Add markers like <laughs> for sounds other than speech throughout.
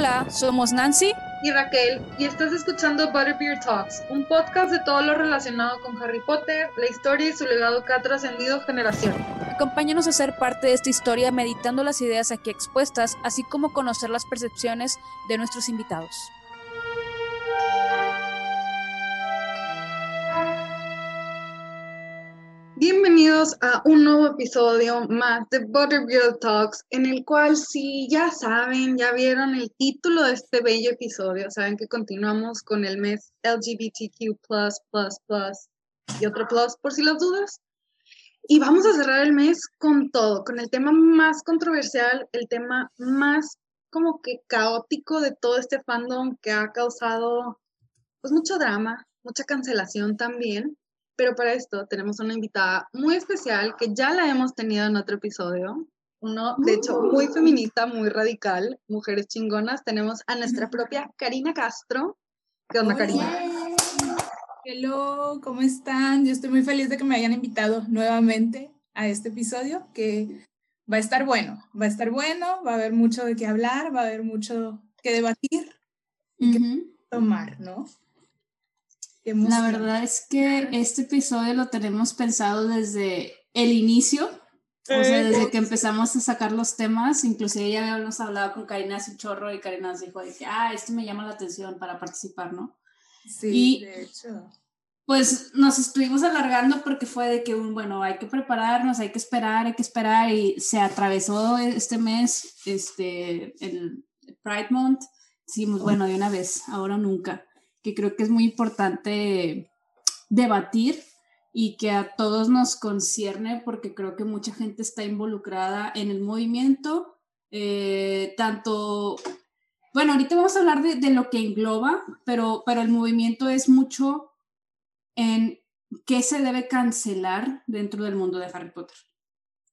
Hola, somos Nancy y Raquel y estás escuchando Butterbeer Talks, un podcast de todo lo relacionado con Harry Potter, la historia y su legado que ha trascendido generaciones. Acompáñanos a ser parte de esta historia meditando las ideas aquí expuestas, así como conocer las percepciones de nuestros invitados. Bienvenidos a un nuevo episodio más de Butterbeer Talks, en el cual si ya saben, ya vieron el título de este bello episodio, saben que continuamos con el mes LGBTQ+++ y otro plus por si las dudas. Y vamos a cerrar el mes con todo, con el tema más controversial, el tema más como que caótico de todo este fandom que ha causado pues mucho drama, mucha cancelación también. Pero para esto tenemos una invitada muy especial que ya la hemos tenido en otro episodio. Uno, de hecho, muy uh. feminista, muy radical, mujeres chingonas. Tenemos a nuestra propia Karina Castro. ¿Qué onda, Karina? Hello, ¿cómo están? Yo estoy muy feliz de que me hayan invitado nuevamente a este episodio que va a estar bueno, va a estar bueno, va a haber mucho de qué hablar, va a haber mucho que debatir y que tomar, ¿no? La verdad es que este episodio lo tenemos pensado desde el inicio, o sea, desde que empezamos a sacar los temas, inclusive ya habíamos hablado con Karina hace un chorro y Karina nos dijo de que, ah, esto me llama la atención para participar, ¿no? Sí, de hecho. Pues nos estuvimos alargando porque fue de que, bueno, hay que prepararnos, hay que esperar, hay que esperar y se atravesó este mes, este, el Pride Month, decimos, bueno, de una vez, ahora nunca que creo que es muy importante debatir y que a todos nos concierne porque creo que mucha gente está involucrada en el movimiento, eh, tanto, bueno, ahorita vamos a hablar de, lo que engloba, pero, pero el movimiento es mucho en qué se debe cancelar dentro del mundo de Harry Potter.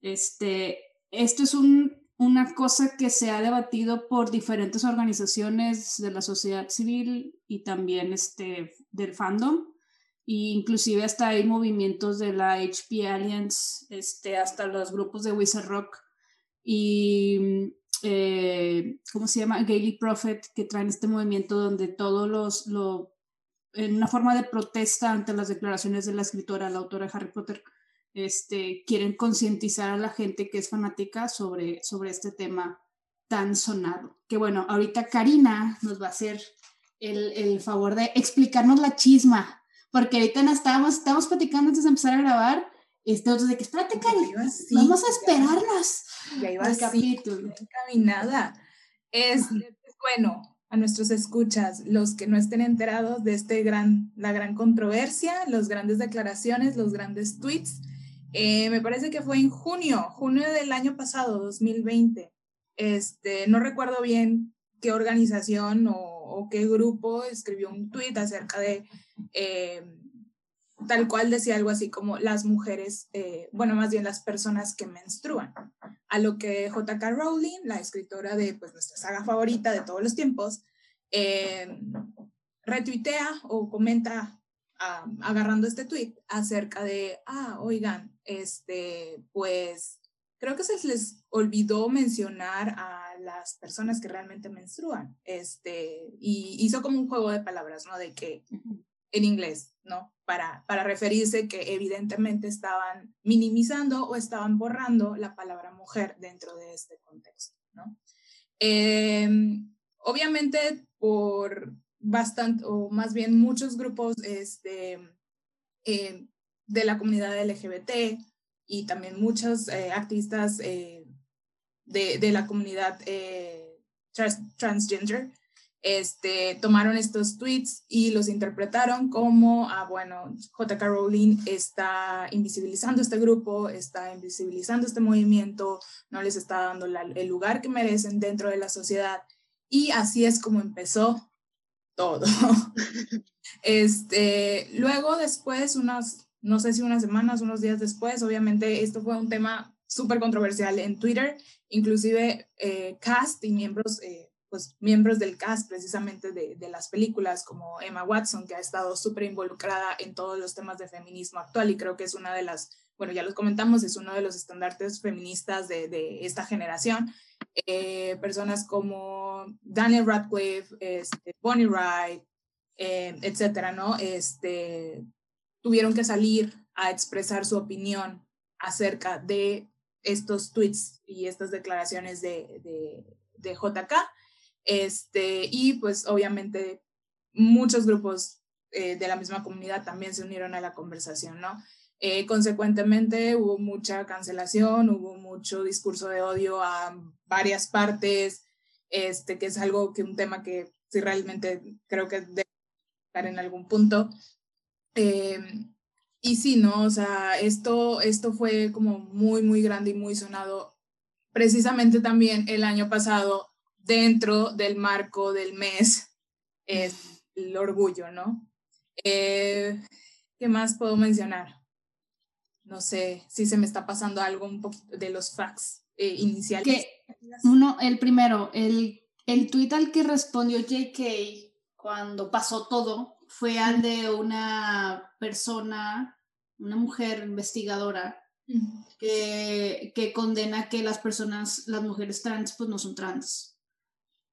Este, esto es un una cosa que se ha debatido por diferentes organizaciones de la sociedad civil y también este, del fandom. E inclusive hasta hay movimientos de la HP Alliance, este, hasta los grupos de Wizard Rock y, eh, ¿cómo se llama? Gaily Prophet, que traen este movimiento donde todos los, lo, en una forma de protesta ante las declaraciones de la escritora, la autora de Harry Potter, este, quieren concientizar a la gente que es fanática sobre, sobre este tema tan sonado. Que bueno, ahorita Karina nos va a hacer el, el favor de explicarnos la chisma, porque ahorita nos estábamos, estábamos platicando antes de empezar a grabar, este, de que espérate, Karina, vamos a esperarnos. Ya iba al capítulo. Encaminada. Es, bueno, a nuestros escuchas, los que no estén enterados de este gran, la gran controversia, las grandes declaraciones, los grandes tweets eh, me parece que fue en junio, junio del año pasado, 2020. Este, no recuerdo bien qué organización o, qué grupo escribió un tweet acerca de eh, tal cual decía algo así como las mujeres, eh, bueno, más bien las personas que menstruan. A lo que JK Rowling, la escritora de pues, nuestra saga favorita de todos los tiempos, retuitea o comenta agarrando este tweet acerca de, ah, oigan, este, pues creo que se les olvidó mencionar a las personas que realmente menstruan, este, y hizo como un juego de palabras, ¿no? De que en inglés, ¿no? Para, para referirse que evidentemente estaban minimizando o estaban borrando la palabra mujer dentro de este contexto, ¿no? Em, obviamente por bastante, o más bien muchos grupos este, eh, de la comunidad LGBT y también muchos eh, activistas eh, de, de, la comunidad transgender este, tomaron estos tweets y los interpretaron como, ah, bueno, JK Rowling está invisibilizando este grupo, está invisibilizando este movimiento, no les está dando el lugar que merecen dentro de la sociedad. Y así es como empezó todo. <laughs> Este, luego después, unas, no sé si unas semanas, unos días después, obviamente esto fue un tema súper controversial en Twitter, inclusive eh, cast y miembros, eh, pues miembros del cast precisamente de, de, las películas como Emma Watson, que ha estado súper involucrada en todos los temas de feminismo actual y creo que es una de las, bueno, ya los comentamos, es uno de los estandartes feministas de, de esta generación. eh, personas como Daniel Radcliffe, este, Bonnie Wright, eh, etcétera, ¿no? Este, tuvieron que salir a expresar su opinión acerca de estos tweets y estas declaraciones de, de, JK. Este, y pues obviamente muchos grupos eh, de la misma comunidad también se unieron a la conversación, ¿no? Eh, consecuentemente hubo mucha cancelación, hubo mucho discurso de odio a varias partes, este, que es algo que un tema que sí realmente creo que debe estar en algún punto. Em, y sí, ¿no? O sea, esto, esto fue como muy, muy grande y muy sonado precisamente también el año pasado dentro del marco del mes, es el orgullo, ¿no? Eh, ¿Qué más puedo mencionar? No sé si se me está pasando algo un poquito de los facts eh, iniciales. Que uno, el primero, el, el tweet al que respondió JK cuando pasó todo fue al de una persona una mujer investigadora que, que, condena que las personas, las mujeres trans, pues no son trans.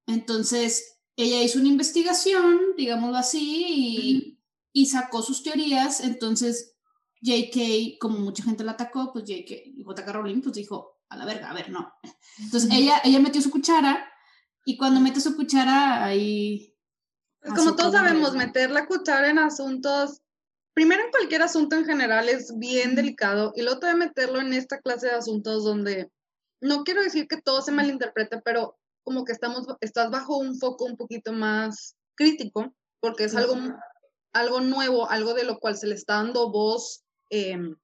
Entonces, ella hizo una investigación, digámoslo así, y, y sacó sus teorías. Entonces, JK, como mucha gente la atacó, pues JK, JK Rowling, pues dijo, a la verga, a ver, no. Entonces, ella, ella metió su cuchara, y cuando mete su cuchara, ahí... como todos sabemos, meter la cuchara en asuntos primero en cualquier asunto en general es bien delicado y luego te voy a meterlo en esta clase de asuntos donde no quiero decir que todo se malinterprete, pero como que estamos, estás bajo un foco un poquito más crítico, porque es algo, algo nuevo, algo de lo cual se le está dando voz em,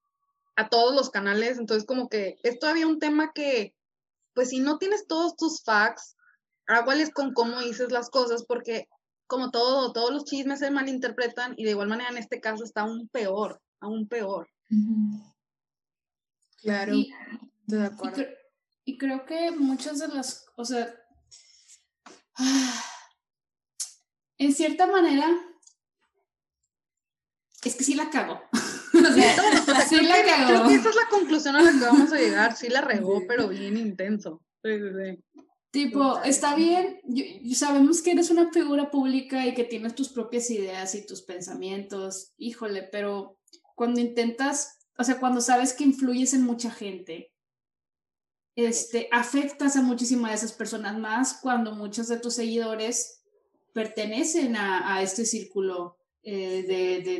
a todos los canales, entonces como que es todavía un tema que, pues si no tienes todos tus facts, aguales con cómo dices las cosas, porque como todo, todos los chismes se malinterpretan y de igual manera en este caso está aún peor, aún peor. Claro, y, de acuerdo. Y, creo que muchas de las, o sea, <sighs> en cierta manera, es que sí la cago. <laughs> sí, la cago. Creo que esa es la conclusión a la que vamos a llegar, sí la regó, pero bien intenso. Sí, sí, sí. Tipo, está bien, sabemos que eres una figura pública y que tienes tus propias ideas y tus pensamientos, híjole, pero cuando intentas, o sea, cuando sabes que influyes en mucha gente, este, afectas a muchísimas de esas personas más cuando muchos de tus seguidores pertenecen a, a este círculo eh,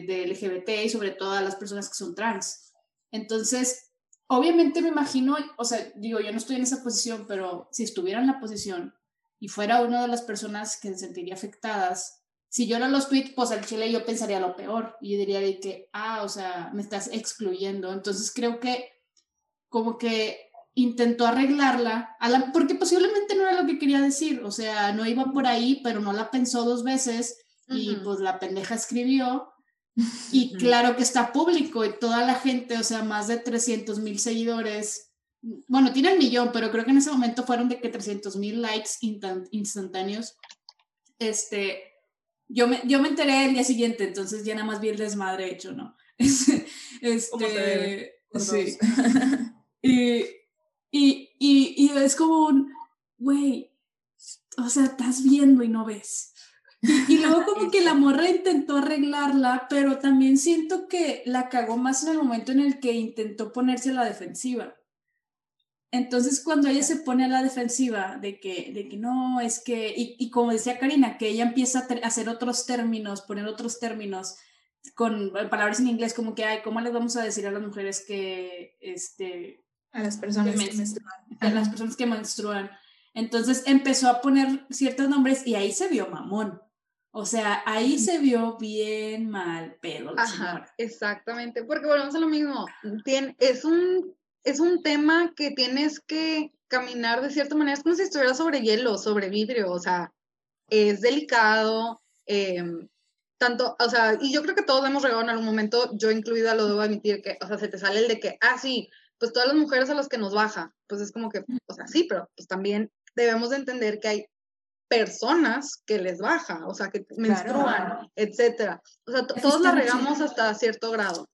de, LGBT y sobre todo a las personas que son trans. Entonces, obviamente me imagino, o sea, digo, yo no estoy en esa posición, pero si estuviera en la posición y fuera una de las personas que se sentiría afectadas, si yo no los tweets, pues al chile yo pensaría lo peor y diría de que, ah, o sea, me estás excluyendo. Entonces creo que como que intentó arreglarla, porque posiblemente no era lo que quería decir, o sea, no iba por ahí, pero no la pensó dos veces y pues la pendeja escribió y claro que está público y toda la gente, o sea, más de 300 mil seguidores. Bueno, tiene un millón, pero creo que en ese momento fueron de que 300 mil likes instantáneos. Este, yo me, yo me enteré el día siguiente, entonces ya nada más vi el desmadre hecho, ¿no? <laughs> este, sí. <laughs> y, y, y, y es como un, güey, o sea, estás viendo y no ves. Y, luego como que la morra intentó arreglarla, pero también siento que la cagó más en el momento en el que intentó ponerse a la defensiva. Entonces cuando ella se pone a la defensiva de que, de que no, es que, y, como decía Karina, que ella empieza a hacer otros términos, poner otros términos con palabras en inglés, como que, ay, ¿cómo les vamos a decir a las mujeres que, este... A las personas que, menstruan. A las personas que menstruan. Entonces empezó a poner ciertos nombres y ahí se vio mamón. O sea, ahí se vio bien mal pero Ajá, exactamente, porque volvemos a lo mismo. es, un, es un tema que tienes que caminar de cierta manera, es como si estuviera sobre hielo, sobre vidrio, o sea, es delicado, em, tanto, o sea, y yo creo que todos hemos regado en algún momento, yo incluida lo debo admitir, que, o sea, se te sale el de que, ah, sí, pues todas las mujeres a las que nos baja, pues es como que, o sea, sí, pero pues también debemos de entender que hay personas que les baja, o sea, que menstruan, etcétera. O sea, todos la regamos hasta cierto grado.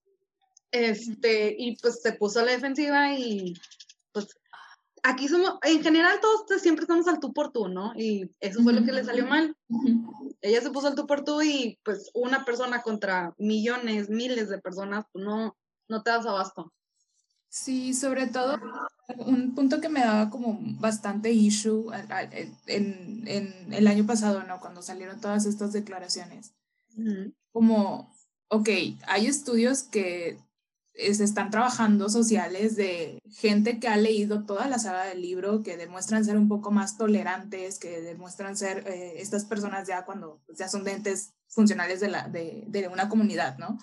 Este, y pues se puso a la defensiva y pues aquí somos, en general todos siempre estamos al tú por tú, ¿no? Y eso fue lo que le salió mal. Ella se puso al tú por tú y pues una persona contra millones, miles de personas, pues no, no te das abasto. Sí, sobre todo un punto que me daba como bastante issue en, en el año pasado, ¿no? Cuando salieron todas estas declaraciones. Como, ok, hay estudios que se están trabajando sociales de gente que ha leído toda la saga del libro, que demuestran ser un poco más tolerantes, que demuestran ser eh, estas personas ya cuando ya son dentes funcionales de, la, de, de, una comunidad, ¿no?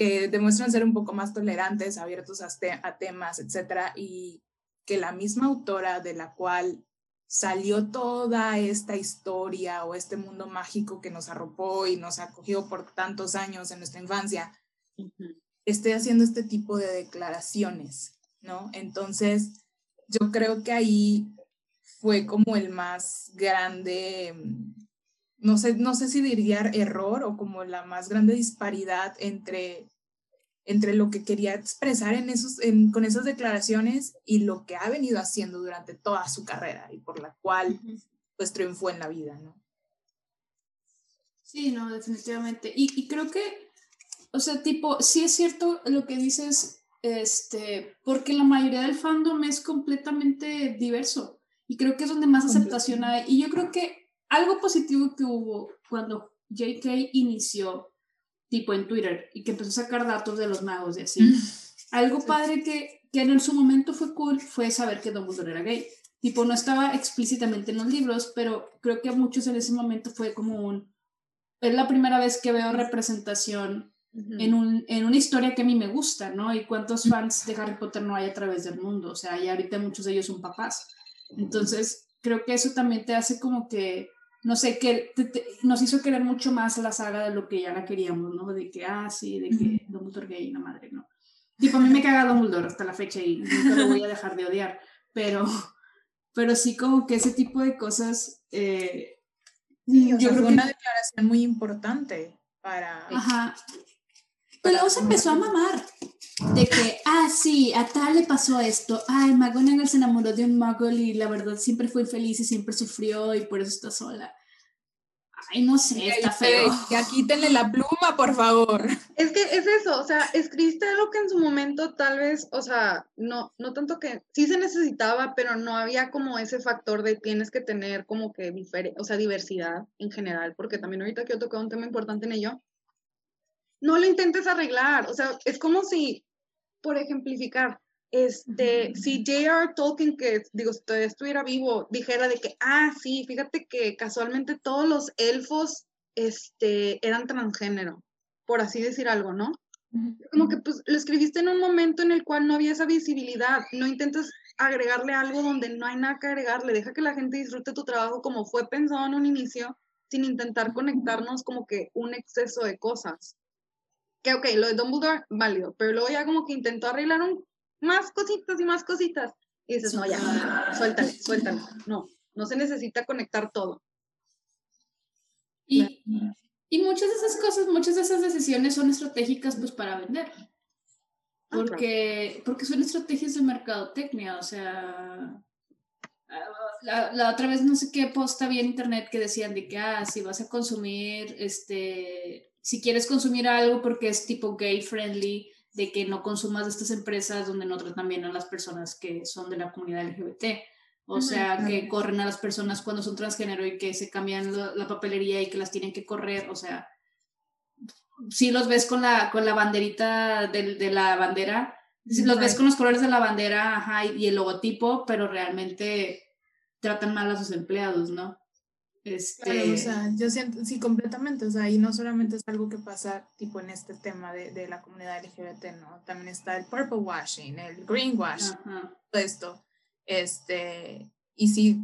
Que demuestran ser un poco más tolerantes, abiertos a, a temas, etcétera, y que la misma autora de la cual salió toda esta historia o este mundo mágico que nos arropó y nos acogió por tantos años en nuestra infancia, esté haciendo este tipo de declaraciones, ¿no? Entonces, yo creo que ahí fue como el más grande, no sé, no sé si diría error o como la más grande disparidad entre, entre lo que quería expresar en esos, con esas declaraciones y lo que ha venido haciendo durante toda su carrera y por la cual pues triunfó en la vida, ¿no? Sí, no, definitivamente. Y, y creo que o sea, tipo, sí es cierto lo que dices, este, porque la mayoría del fandom es completamente diverso y creo que es donde más aceptación hay. Y yo creo que algo positivo que hubo cuando JK inició, tipo en Twitter, y que empezó a sacar datos de los magos y así, algo padre que, que en su momento fue cool fue saber que Dumbledore era gay. Tipo, no estaba explícitamente en los libros, pero creo que a muchos en ese momento fue como un... Es la primera vez que veo representación en, un, en, una historia que a mí me gusta, ¿no? Y cuántos fans de Harry Potter no hay a través del mundo, o sea, y ahorita muchos de ellos son papás. Entonces, creo que eso también te hace como que, no sé, que nos hizo querer mucho más la saga de lo que ya la queríamos, ¿no? De que, ah, sí, de que Dumbledore gay, una madre, ¿no? Tipo, a mí me caga Dumbledore hasta la fecha y nunca lo voy a dejar de odiar, pero, pero sí como que ese tipo de cosas... Eh, yo creo que... una declaración muy importante para... Ajá. Pero luego se empezó a mamar de que, ah, sí, a tal le pasó esto, ay, McGonagall se enamoró de un muggle y la verdad siempre fue infeliz y siempre sufrió y por eso está sola. Ay, no sé, está feo. Ya quítenle la pluma, por favor. Es que es eso, o sea, escribiste algo que en su momento tal vez, o sea, no, no tanto que sí se necesitaba, pero no había como ese factor de tienes que tener como que, o sea, diversidad en general, porque también ahorita quiero tocar un tema importante en ello, no lo intentes arreglar. O sea, es como si, por ejemplificar, este, si J.R. Tolkien, que digo, si todavía estuviera vivo, dijera de que, ah, sí, fíjate que casualmente todos los elfos este, eran transgénero, por así decir algo, ¿no? Como que pues lo escribiste en un momento en el cual no había esa visibilidad, no intentes agregarle algo donde no hay nada que agregarle, deja que la gente disfrute tu trabajo como fue pensado en un inicio, sin intentar conectarnos como que un exceso de cosas que ok, lo de Dumbledore, válido, pero luego ya como que intentó arreglar más cositas y más cositas. Y dices, no, ya, suéltale, suéltale. No, no se necesita conectar todo. Y, y muchas de esas cosas, muchas de esas decisiones son estratégicas pues para vender. Ah, porque, porque son estrategias de mercadotecnia, o sea, la, la, otra vez no sé qué post había en internet que decían de que, ah, si vas a consumir este si quieres consumir algo porque es tipo gay friendly, de que no consumas de estas empresas donde no tratan bien a las personas que son de la comunidad LGBT. O sea, que corren a las personas cuando son transgénero y que se cambian la, papelería y que las tienen que correr. O sea, si los ves con la, con la banderita de, de la bandera, si los ves con los colores de la bandera ajá, y el logotipo, pero realmente tratan mal a sus empleados, ¿no? Este... o sea, yo siento, sí, completamente, o sea, y no solamente es algo que pasa tipo en este tema de, de la comunidad LGBT, ¿no? También está el purple washing, el green washing, todo esto, este, y sí,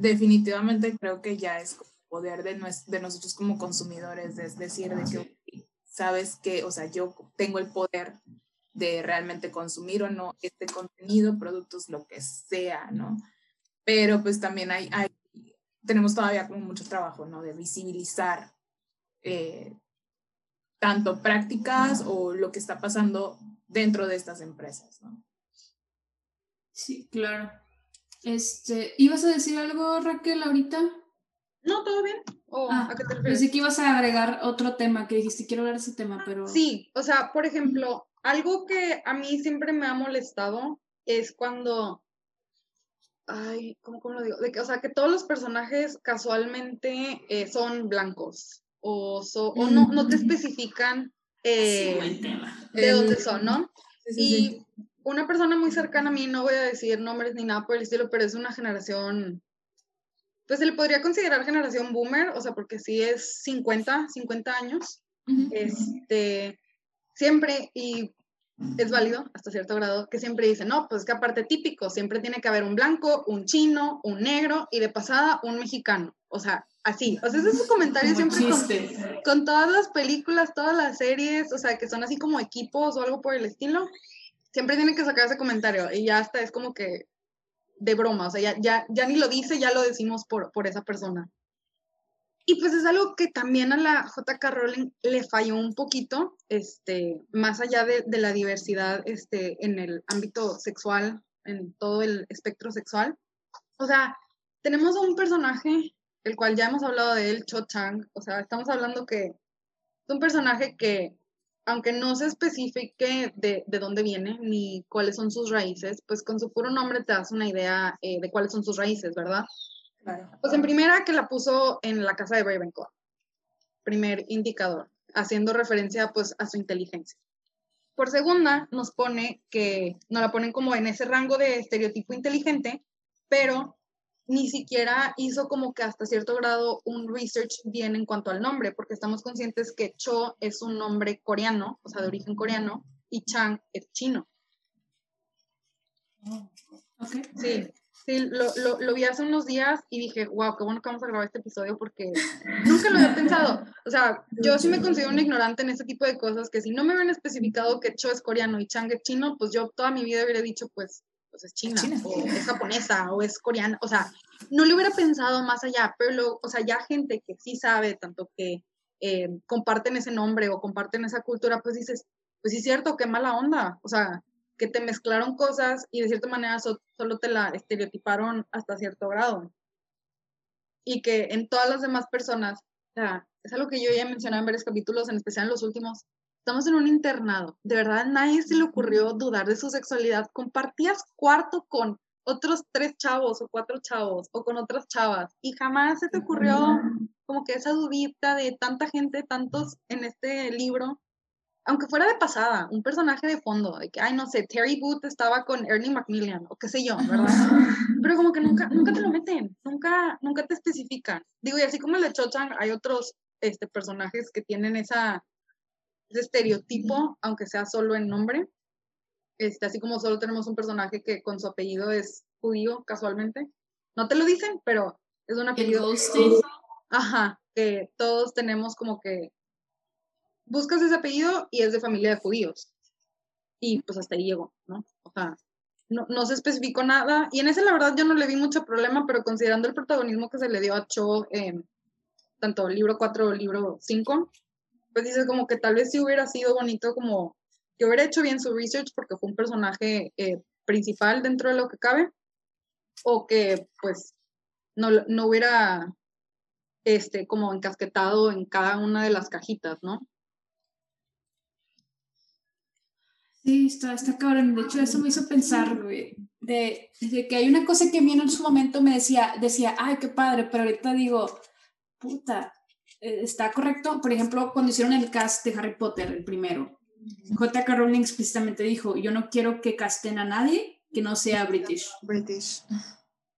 definitivamente creo que ya es poder de, de nosotros como consumidores, es decir, de que, sabes que, o sea, yo tengo el poder de realmente consumir o no este contenido, productos, lo que sea, ¿no? Pero pues también hay, hay tenemos todavía como mucho trabajo, ¿no? De visibilizar eh, tanto prácticas o lo que está pasando dentro de estas empresas, ¿no? Sí, claro. Este, ¿ibas a decir algo, Raquel, ahorita? No, todo bien. ¿O Ah, a qué te refieres? Pensé que ibas a agregar otro tema que dijiste, quiero hablar de ese tema, pero... Sí, o sea, por ejemplo, algo que a mí siempre me ha molestado es cuando, ay, ¿cómo, cómo lo digo? De que, o sea, que todos los personajes casualmente eh, son blancos o, so- o no, no te especifican eh, buen tema. de dónde son, ¿no? Sí, sí, sí. Y una persona muy cercana a mí, no voy a decir nombres ni nada por el estilo, pero es una generación, pues se le podría considerar generación boomer, o sea, porque sí es 50, 50 años, este, siempre, y es válido hasta cierto grado, que siempre dicen, no, pues que aparte típico, siempre tiene que haber un blanco, un chino, un negro, y de pasada un mexicano, o sea, así, o sea, ese es su comentario Como siempre con, con todas las películas, todas las series, o sea, que son así como equipos o algo por el estilo, siempre tienen que sacar ese comentario y ya hasta es como que de broma, o sea, ya, ya, ya ni lo dice, ya lo decimos por, por esa persona. Y pues es algo que también a la JK Rowling le falló un poquito, este, más allá de, de la diversidad este, en el ámbito sexual, en todo el espectro sexual. O sea, tenemos a un personaje, el cual ya hemos hablado de él, Cho Chang, o sea, estamos hablando que es un personaje que, aunque no se especifique de, de dónde viene ni cuáles son sus raíces, pues con su puro nombre te das una idea eh, de cuáles son sus raíces, ¿verdad? Claro. Pues en primera que la puso en la casa de Ravenclaw. Primer indicador, haciendo referencia pues a su inteligencia. Por segunda, nos pone que nos la ponen como en ese rango de estereotipo inteligente, pero ni siquiera hizo como que hasta cierto grado un research bien en cuanto al nombre, porque estamos conscientes que Cho es un nombre coreano, o sea, de origen coreano, y Chang es chino. Ok. Sí, sí, lo, lo, lo vi hace unos días y dije, wow, qué bueno que vamos a grabar este episodio porque nunca lo había pensado. O sea, yo sí me considero un ignorante en este tipo de cosas, que si no me hubieran especificado que Cho es coreano y Chang es chino, pues yo toda mi vida hubiera dicho, pues, pues es china, China. o es japonesa, o es coreana. O sea, no le hubiera pensado más allá, pero, lo- o sea, ya gente que sí sabe, tanto que eh, comparten ese nombre o comparten esa cultura, pues dices, pues sí es cierto, qué mala onda. O sea, que te mezclaron cosas y de cierta manera so- solo te la estereotiparon hasta cierto grado. Y que en todas las demás personas, o sea, es algo que yo ya he mencionado en varios capítulos, en especial en los últimos, estamos en un internado. De verdad, nadie se le ocurrió dudar de su sexualidad. Compartías cuarto con otros tres chavos o cuatro chavos o con otras chavas y jamás se te ocurrió como que esa dudita de tanta gente, tantos en este libro, aunque fuera de pasada, un personaje de fondo, de que, ay, no sé, Terry Booth estaba con Ernie Macmillan, o qué sé yo, ¿verdad? <laughs> Pero como que nunca, nunca te lo meten, nunca, nunca te especifican. Digo, y así como el de Cho Chang, hay otros este, personajes que tienen esa, ese estereotipo, aunque sea solo en nombre. Este, así como solo tenemos un personaje que con su apellido es judío, casualmente. No te lo dicen, pero es un El apellido. Ajá, que todos tenemos como que buscas ese apellido y es de familia de judíos. Y pues hasta ahí llegó, ¿no? O sea, no, no se especificó nada. Y en ese, la verdad, yo no le vi mucho problema, pero considerando el protagonismo que se le dio a Cho en tanto libro 4 o libro 5, pues dices como que tal vez sí hubiera sido bonito como que hubiera hecho bien su research porque fue un personaje eh, principal dentro de lo que cabe, o que pues no, no hubiera este, como encasquetado en cada una de las cajitas, ¿no? Sí, está, está cabrón. De hecho, eso me hizo pensar, güey, de, de que hay una cosa que a mí en su momento me decía, decía, ay, qué padre, pero ahorita digo, puta, eh, está correcto. Por ejemplo, cuando hicieron el cast de Harry Potter, el primero, J.K. Rowling explícitamente dijo, yo no quiero que casten a nadie que no sea British. British.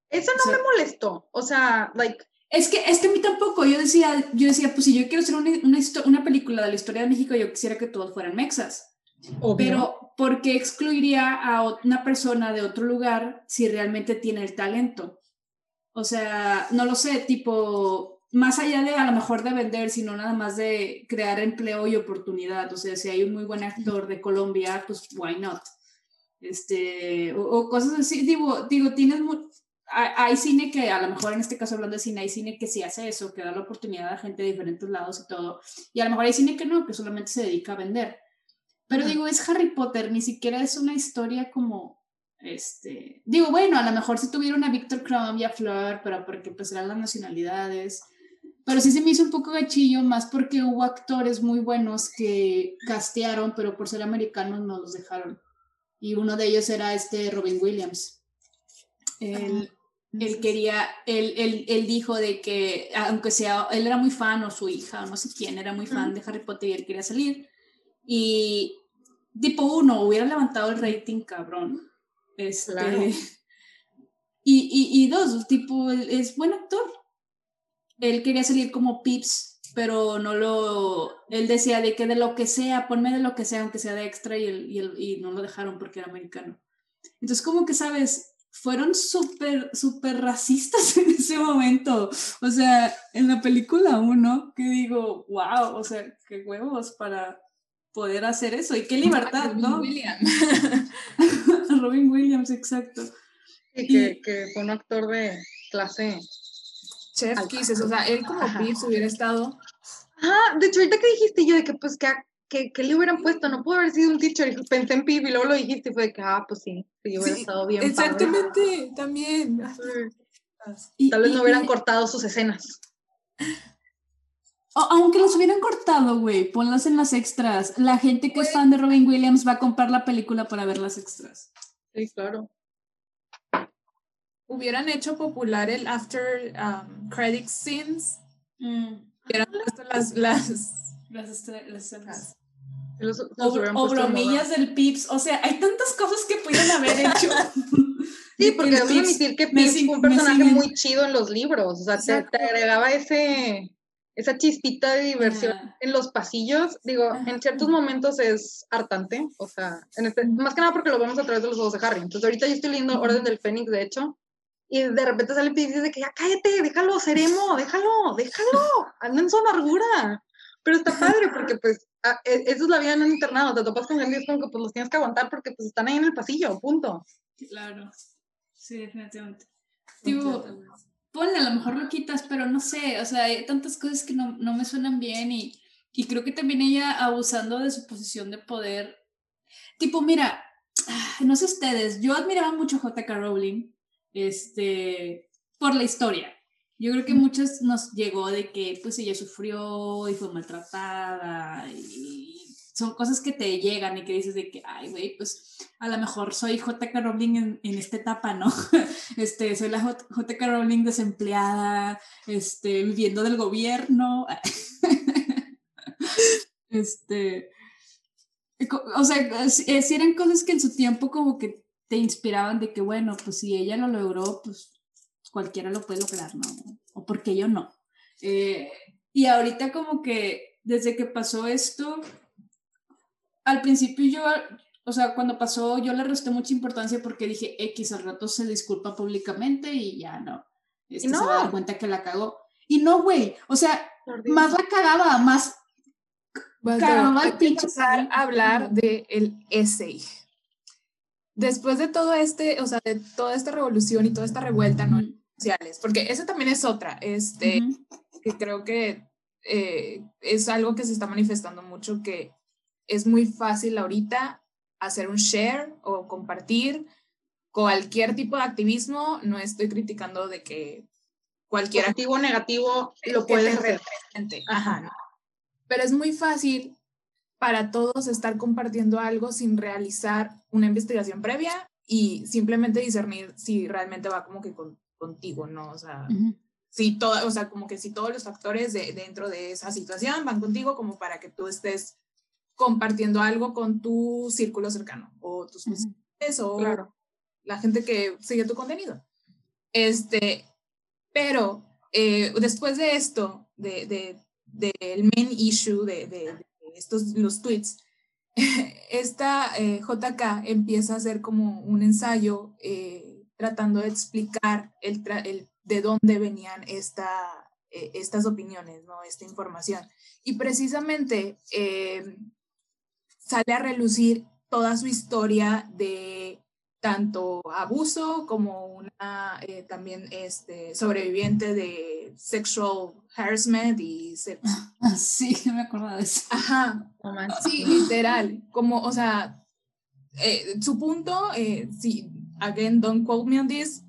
Eso no O sea- me molestó, o sea, like, Es que, es que a mí tampoco, yo decía, yo decía, pues si yo quiero hacer una, una, una película de la historia de México, yo quisiera que todos fueran mexas. Pero, ¿por qué excluiría a una persona de otro lugar si realmente tiene el talento? O sea, no lo sé, tipo, más allá de a lo mejor de vender, sino nada más de crear empleo y oportunidad. O sea, si hay un muy buen actor de Colombia, pues why not? Este, o, o cosas así, digo, digo, tienes mu- hay, hay cine que, a lo mejor en este caso hablando de cine, hay cine que sí hace eso, que da la oportunidad a gente de diferentes lados y todo. Y a lo mejor hay cine que no, que solamente se dedica a vender. Pero digo, es Harry Potter, ni siquiera es una historia como Este, digo, bueno, a lo mejor si tuvieron a Víctor Crumb y a Fleur, pero porque pues eran las nacionalidades. Pero sí se me hizo un poco gachillo, más porque hubo actores muy buenos que castearon, pero por ser americanos no los dejaron. Y uno de ellos era este Robin Williams. Él, él quería, él, él, él, dijo de que, aunque sea, él era muy fan, o su hija, o no sé quién, era muy fan de Harry Potter y él quería salir. Y tipo uno, hubiera levantado el rating, cabrón. Este, y, y, y, dos, tipo, es buen actor. Él quería salir como Pips, pero no lo. Él decía de que de lo que sea, ponme de lo que sea, aunque sea de extra, y, el, y, el, y no lo dejaron porque era americano. Entonces, como que sabes, fueron súper, súper racistas <laughs> en ese momento. O sea, en la película uno, que digo, wow, o sea, qué huevos para poder hacer eso y qué libertad, Robin ¿no? Williams. <laughs> Robin Williams, exacto. Y que, que fue un actor de clase. Chef Kisses, o sea, él como Pips hubiera estado. Ajá, de hecho, ahorita que dijiste yo de que, pues, que, que, que le hubieran puesto, no pudo haber sido un teacher, y pensé en Pip y luego lo dijiste y fue de que, ah, pues sí, sí, hubiera Sí, estado bien. Exactamente, padre. también. Y- Tal vez y- no hubieran y- cortado sus escenas. O- aunque los hubieran cortado, güey, ponlas en las extras. La gente que es fan de Robin Williams va a comprar la película para ver las extras. Sí, claro. Hubieran hecho popular el after um, credit scenes. Hubieran puesto las, las, Las las escenas. Sí, los- los O, bromillas del Pips. O sea, hay tantas cosas que pudieron haber <laughs> hecho. Sí, porque que debo admitir que Pips fue un personaje muy chido en los libros. O sea, te, agregaba ese, esa chispita de diversión Ajá. en los pasillos. Digo, en ciertos momentos es hartante. O sea, en este, más que nada porque lo vemos a través de los ojos de Harry. Entonces, ahorita yo estoy leyendo Orden del Fénix, de hecho. Y de repente sale y dice que ya cállate, déjalo, seremo, déjalo, déjalo, anda en su amargura. Pero está padre porque pues a- e- eso es la vida en un internado, te topas con gente y es como que pues los tienes que aguantar porque pues están ahí en el pasillo, punto. Claro. Sí, definitivamente. Tipo, a lo mejor lo quitas, pero no sé, o sea, hay tantas cosas que no, no me suenan bien y, y creo que también ella abusando de su posición de poder. Tipo, mira, ah, no sé ustedes, yo admiraba mucho J.K. Rowling, este, por la historia. Yo creo que muchas nos llegó de que pues ella sufrió y fue maltratada y son cosas que te llegan y que dices de que, ay, güey, pues a lo mejor soy J.K. Rowling en, en esta etapa, ¿no? <laughs> Este, soy la J.K. Rowling desempleada, este, viviendo del gobierno. <laughs> este, o sea, si eran cosas que en su tiempo como que te inspiraban de que, bueno, pues si ella lo logró, pues cualquiera lo puede lograr, ¿no? O porque yo no. Eh, y ahorita como que desde que pasó esto, al principio yo, o sea, cuando pasó yo le resté mucha importancia porque dije, X al rato se disculpa públicamente y ya no. Este, Se va a dar no. cuenta que la cagó. Y no, güey, o sea, más la cagaba, más Vas Caramba, a hay que pinche Harry. a hablar del el essay. Después de todo este, o sea, de toda esta revolución y toda esta revuelta ¿no? Sociales, porque esa también es otra, este, ujú. que creo que eh, es algo que se está manifestando mucho, que es muy fácil ahorita hacer un share o compartir cualquier tipo de activismo. No estoy criticando de que cualquier positivo o negativo lo puedes hacer. represente. Ajá, ¿no? Pero es muy fácil para todos estar compartiendo algo sin realizar una investigación previa y simplemente discernir si realmente va como que con- contigo, ¿no? O sea, Ujú. si todo, o sea, como que si todos los factores de, dentro de esa situación van contigo como para que tú estés compartiendo algo con tu círculo cercano o tus Ujú. pacientes o Claro. la gente que sigue tu contenido. Este, pero eh, después de esto, de, de- del main issue de, de- de estos, los tweets, <laughs> esta eh, JK empieza a hacer como un ensayo eh, tratando de explicar el, tra- el- de dónde venían esta, eh, estas opiniones, ¿no? esta información. Y precisamente eh, sale a relucir toda su historia de tanto abuso como una eh, también este, sobreviviente de sexual harassment y se- <laughs> sí, me acuerdo de eso. ajá, sí, literal, como, o sea, eh, su punto, eh, sí, again, don't quote me on this,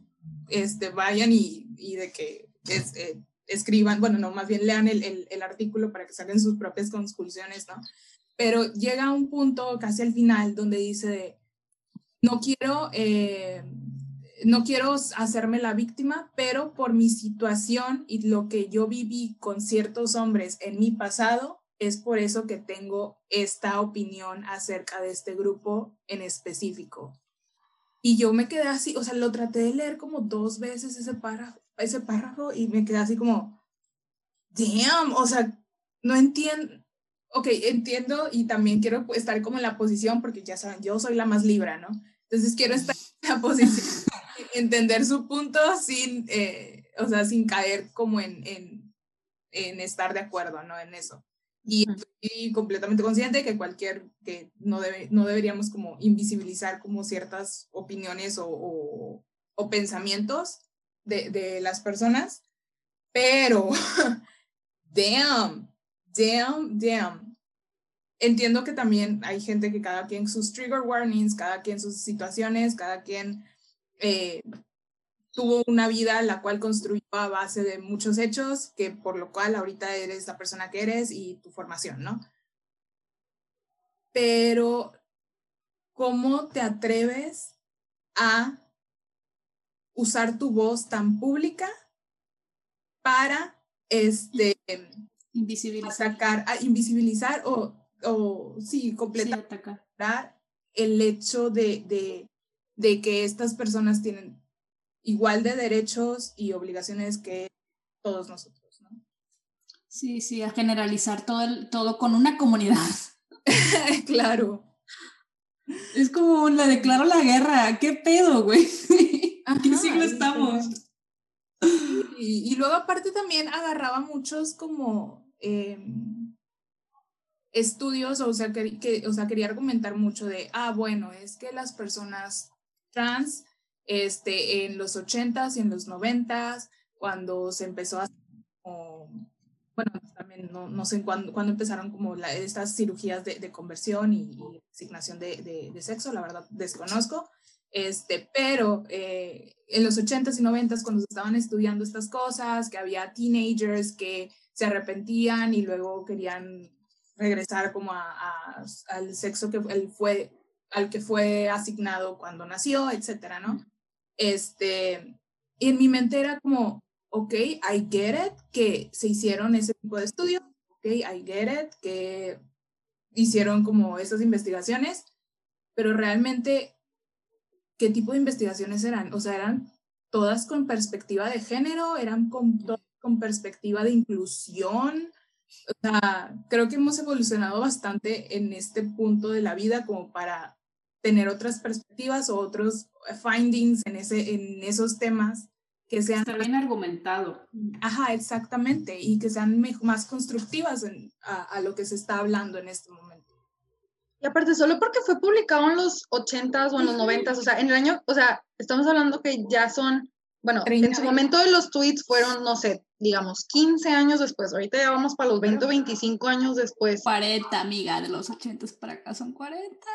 este, vayan y, y de que es, eh, escriban, bueno, no, más bien lean el, el, el, artículo para que saquen sus propias conclusiones, ¿no? Pero llega un punto casi al final donde dice, no quiero, eh, no quiero hacerme la víctima, pero por mi situación y lo que yo viví con ciertos hombres en mi pasado, es por eso que tengo esta opinión acerca de este grupo en específico. Y yo me quedé así, o sea, lo traté de leer como dos veces ese párrafo, ese párrafo y me quedé así como, damn, o sea, no entiendo, ok, entiendo y también quiero estar como en la posición, porque ya saben, yo soy la más libra, ¿no? Entonces quiero estar en la posición, entender su punto sin, eh, o sea, sin caer como en, en, en estar de acuerdo, ¿no? En eso. Y estoy completamente consciente que cualquier, que no, debe, no deberíamos como invisibilizar como ciertas opiniones o, o, o pensamientos de, de, las personas, pero, <laughs> damn, damn, damn. Entiendo que también hay gente que cada quien sus trigger warnings, cada quien sus situaciones, cada quien eh, tuvo una vida la cual construyó a base de muchos hechos, que por lo cual ahorita eres la persona que eres y tu formación, ¿no? Pero, ¿cómo te atreves a usar tu voz tan pública para este invisibilizar, atacar, a invisibilizar o, o sí, completamente sí, el hecho de, de, de que estas personas tienen igual de derechos y obligaciones que todos nosotros, ¿no? Sí, sí, a generalizar todo, el, todo con una comunidad. <laughs> claro. Es como le declaro la guerra, ¿qué pedo, güey? ¿A qué siglo estamos? <laughs> Y, luego aparte también agarraba muchos como eh, estudios, o sea, que, que, o sea, quería argumentar mucho de, ah, bueno, es que las personas trans este, en los 80s y en los 90s, cuando se empezó a... Como, bueno, también no, no sé cuándo, cuándo, empezaron como estas cirugías de, de conversión y, asignación de, de, sexo, la verdad desconozco, este, pero eh, en los 80s y 90s cuando se estaban estudiando estas cosas, que había teenagers que se arrepentían y luego querían regresar como a, a, al sexo que él fue, al que fue asignado cuando nació, etcétera, ¿no? Este, y en mi mente era como, ok, I get it, que se hicieron ese tipo de estudios, ok, I get it, que hicieron como esas investigaciones, pero realmente, ¿qué tipo de investigaciones eran? O sea, eran todas con perspectiva de género, eran con, con perspectiva de inclusión. O sea, creo que hemos evolucionado bastante en este punto de la vida como para tener otras perspectivas o otros findings en, ese, en esos temas que sean... Está bien argumentado. Ajá, exactamente, y que sean más constructivas en, a, a, lo que se está hablando en este momento. Y aparte, solo porque fue publicado en los 80s o en los 90s, o sea, en el año, o sea, estamos hablando que ya son, bueno, en su momento de los tweets fueron, no sé, digamos, 15 años después, ahorita ya vamos para los 20 o 25 años después. 40, amiga, de los 80s para acá son 40.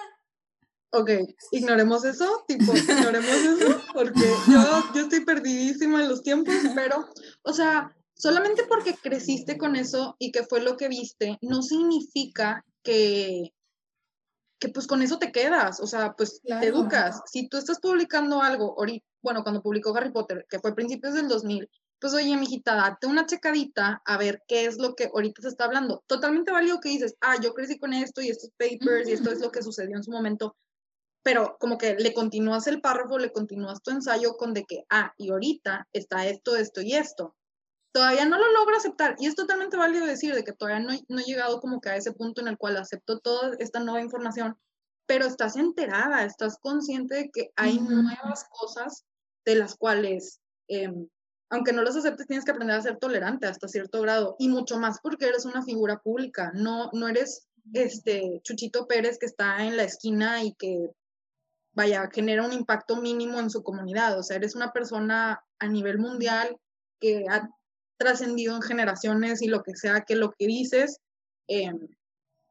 Ok, ignoremos eso, tipo, ignoremos eso, porque <laughs> yo, yo estoy perdidísima en los tiempos, pero, o sea, solamente porque creciste con eso y que fue lo que viste, no significa que, que pues con eso te quedas, o sea, pues claro. te educas. Si tú estás publicando algo, bueno, cuando publicó Harry Potter, que fue a principios del 2000, pues oye, mijita, date una checadita a ver qué es lo que ahorita se está hablando. Totalmente válido que dices, ah, yo crecí con esto y estos papers y esto es lo que sucedió en su momento, pero como que le continúas el párrafo, le continúas tu ensayo con de que, ah, y ahorita está esto, esto y esto. Todavía no lo logro aceptar. Y es totalmente válido decir de que todavía no, no he llegado como que a ese punto en el cual acepto toda esta nueva información, pero estás enterada, estás consciente de que hay nuevas cosas de las cuales, eh, aunque no las aceptes, tienes que aprender a ser tolerante hasta cierto grado y mucho más porque eres una figura pública, no, no eres este Chuchito Pérez que está en la esquina y que vaya, genera un impacto mínimo en su comunidad. O sea, eres una persona a nivel mundial que ha trascendido en generaciones y lo que sea que lo que dices, eh,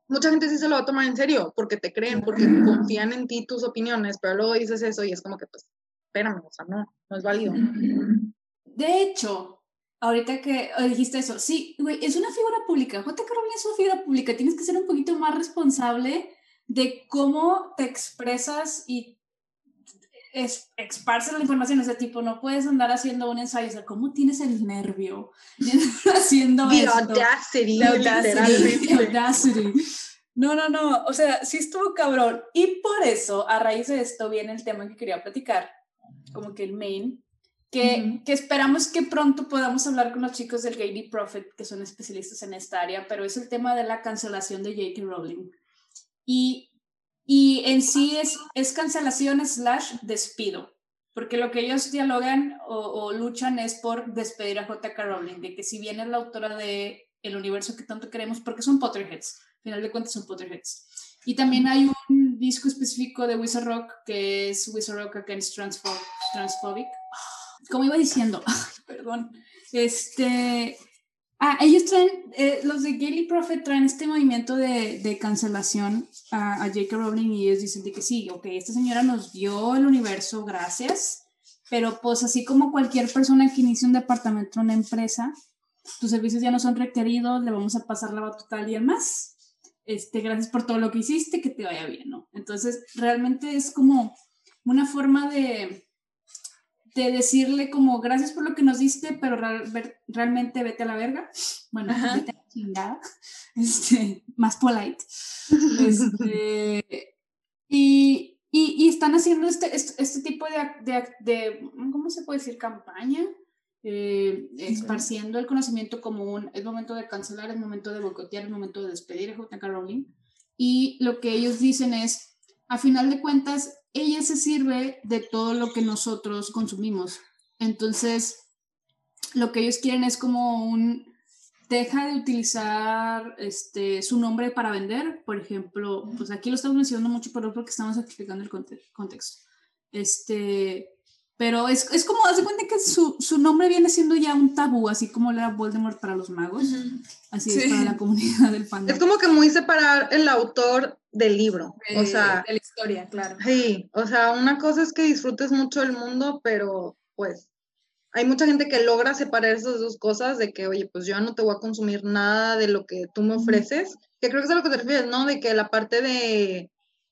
mucha gente sí se lo va a tomar en serio porque te creen, porque confían en ti tus opiniones, pero luego dices eso y es como que pues espérame, o sea, no, no es válido. De hecho, ahorita que dijiste eso, sí, güey, es una figura pública. J.K. Rowling es una figura pública. Tienes que ser un poquito más responsable de cómo te expresas y es, la información. O sea, tipo, no puedes andar haciendo un ensayo. O sea, ¿cómo tienes el nervio <laughs> haciendo The esto? audacity, The audacity, <laughs> the audacity. No, no, no. O sea, sí estuvo cabrón. Y por eso, a raíz de esto, viene el tema que quería platicar, como que el main, que, que esperamos que pronto podamos hablar con los chicos del Gay Prophet, que son especialistas en esta área, pero es el tema de la cancelación de J.K. Rowling. Y, y en sí es, es cancelación slash despido, porque lo que ellos dialogan o, o luchan es por despedir a J.K. Rowling, de que si bien es la autora de el universo que tanto queremos, porque son Potterheads, al final de cuentas son Potterheads. Y también hay un disco específico de Wizard Rock que es Wizard Rock Against Transpho- Transphobic. Como iba diciendo, <laughs> perdón, este, ah, ellos traen, eh, los de Gaily Prophet traen este movimiento de, de cancelación a, a J.K. Rowling y ellos dicen de que sí, ok, esta señora nos dio el universo, gracias, pero pues así como cualquier persona que inicia un departamento en una empresa, tus servicios ya no son requeridos, le vamos a pasar la batuta a alguien más. Este, gracias por todo lo que hiciste, que te vaya bien, ¿no? Entonces, realmente es como una forma de, de decirle como gracias por lo que nos diste, pero real- realmente vete a la verga. <sniffs> Bueno, Ajá. vete a la chingada. <laughs> Este, más polite. <laughs> Este, y, y, y están haciendo este, este, este tipo de, de, de, ¿cómo se puede decir? Campaña, eh, esparciendo el conocimiento como un, es momento de cancelar, es momento de boicotear, es momento de despedir a J.K. Rowling. Y lo que ellos dicen es, a final de cuentas, ella se sirve de todo lo que nosotros consumimos. Entonces, lo que ellos quieren es como un, deja de utilizar este, su nombre para vender, por ejemplo, pues aquí lo estamos mencionando mucho, pero porque estamos explicando el conte- contexto. Este, pero es, es como, haz de cuenta que su, su nombre viene siendo ya un tabú, así como era Voldemort para los magos, así es para la comunidad del fandom. Es como que muy separar el autor del libro. O De- sea, de la historia, claro. sí, o sea, una cosa es que disfrutes mucho el mundo, pero pues hay mucha gente que logra separar esas dos cosas de que, oye, pues yo no te voy a consumir nada de lo que tú me ofreces, que creo que es a lo que te refieres, ¿no? De que la parte de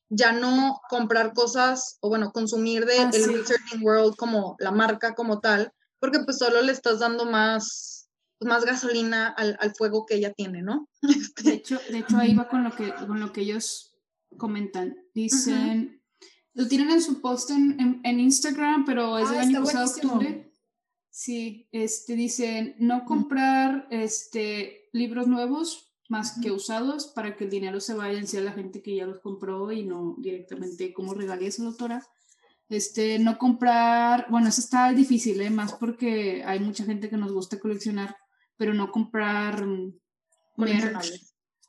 ya no comprar cosas o bueno, consumir de Ah, el sí. Wizarding World como la marca como tal, porque pues solo le estás dando más, pues, más gasolina al, al fuego que ella tiene, ¿no? <laughs> Este, De hecho, de hecho ahí va con lo que, con lo que ellos comentan. Dicen, lo tienen en su post en, en- en Instagram, pero es Ah, del año pasado, buenísimo. octubre. Sí, este, dicen, no comprar este, libros nuevos más que usados para que el dinero se vaya en sí a la gente que ya los compró y no directamente como regalías a la autora. Este, no comprar, bueno, eso está difícil, ¿eh? más porque hay mucha gente que nos gusta coleccionar, pero no comprar mm, merch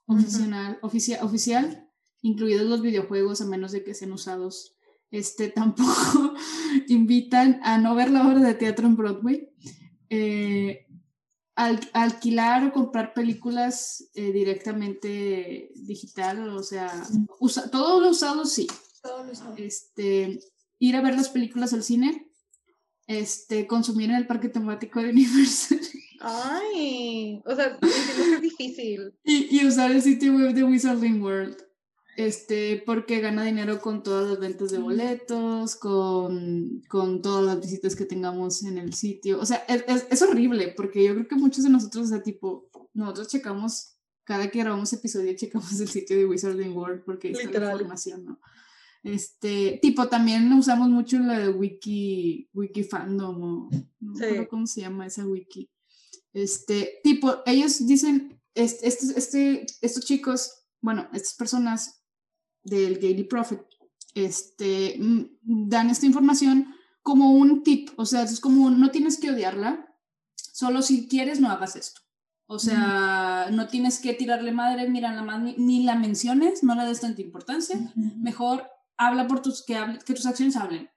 oficial, oficia- oficial, incluidos los videojuegos, a menos de que sean usados. Este, <laughs> tampoco invitan a no ver la obra de teatro en Broadway. Eh, al- alquilar o comprar películas eh, directamente digital, o sea, usa- todo lo usado sí. Todo lo sabe. Este, ir a ver las películas al cine, este, consumir en el parque temático de Universal. Ay, o sea, es difícil. Y, y usar el sitio web de Wizarding World. Este, porque gana dinero con todas las ventas de boletos, con, con todas las visitas que tengamos en el sitio. O sea, es, es- es horrible, porque yo creo que muchos de nosotros, o sea, tipo, nosotros checamos, cada que grabamos episodio, checamos el sitio de Wizarding World, porque está la información, ¿no? Este, tipo, también usamos mucho la de Wiki, Wiki Fandom, o no me Sí. cómo se llama esa wiki. Este, tipo, ellos dicen, este, este, este- estos chicos, bueno, estas personas del Gaily Prophet, este, mm, dan esta información como un tip, o sea, es como, no tienes que odiarla, solo si quieres no hagas esto. O sea, no tienes que tirarle madre, mira, más ni, ni la menciones, no le des tanta importancia, mejor habla por tus, que, hable- que tus acciones hablen.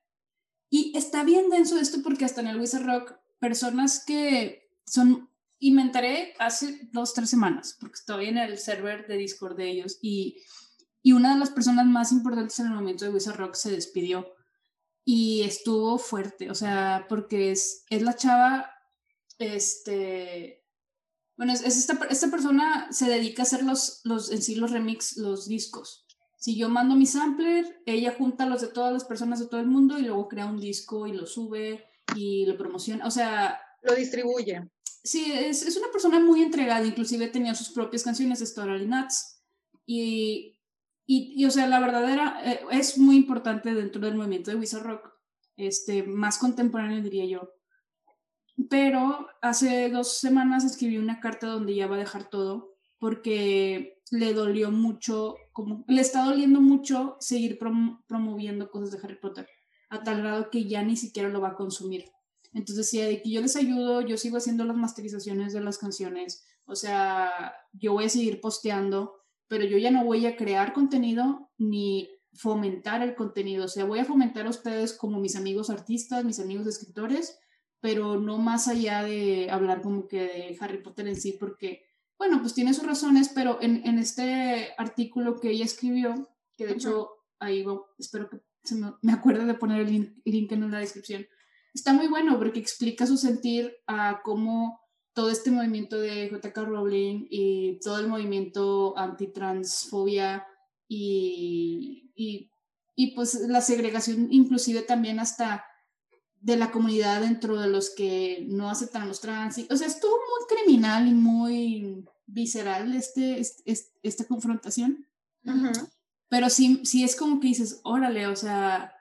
Y está bien denso esto porque hasta en el Wizard Rock, personas que son, y me enteré hace dos, tres semanas, porque estoy en el server de Discord de ellos, y, y una de las personas más importantes en el momento de Wizard Rock se despidió. y estuvo fuerte, o sea, porque es, es la chava, este, bueno, es, esta, esta, persona se dedica a hacer los, los, en sí los remix, los discos. Si yo mando mi sampler, ella junta los de todas las personas de todo el mundo y luego crea un disco y lo sube y lo promociona, o sea... Lo distribuye. Sí, es, es una persona muy entregada, inclusive tenía sus propias canciones, Story Nuts, y, y, y, o sea, la verdad era, eh, es muy importante dentro del movimiento de Wizard Rock, este, más contemporáneo diría yo. Pero hace dos semanas escribí una carta donde ya va a dejar todo porque le dolió mucho, como le está doliendo mucho seguir promoviendo cosas de Harry Potter, a tal grado que ya ni siquiera lo va a consumir. Entonces, si de que yo les ayudo, yo sigo haciendo las masterizaciones de las canciones, o sea, yo voy a seguir posteando, pero yo ya no voy a crear contenido ni fomentar el contenido, o sea, voy a fomentar a ustedes como mis amigos artistas, mis amigos escritores, pero no más allá de hablar como que de Harry Potter en sí, porque, bueno, pues tiene sus razones, pero en, en este artículo que ella escribió, que de hecho ahí espero que se me, me acuerde de poner el link, link en la descripción, está muy bueno porque explica su sentir a cómo todo este movimiento de JK Rowling y todo el movimiento antitransfobia y, y, y, pues la segregación inclusive también hasta de la comunidad dentro de los que no aceptan los trans. o sea, estuvo muy criminal y muy visceral este, este, esta confrontación. Pero sí, sí es como que dices, órale, o sea,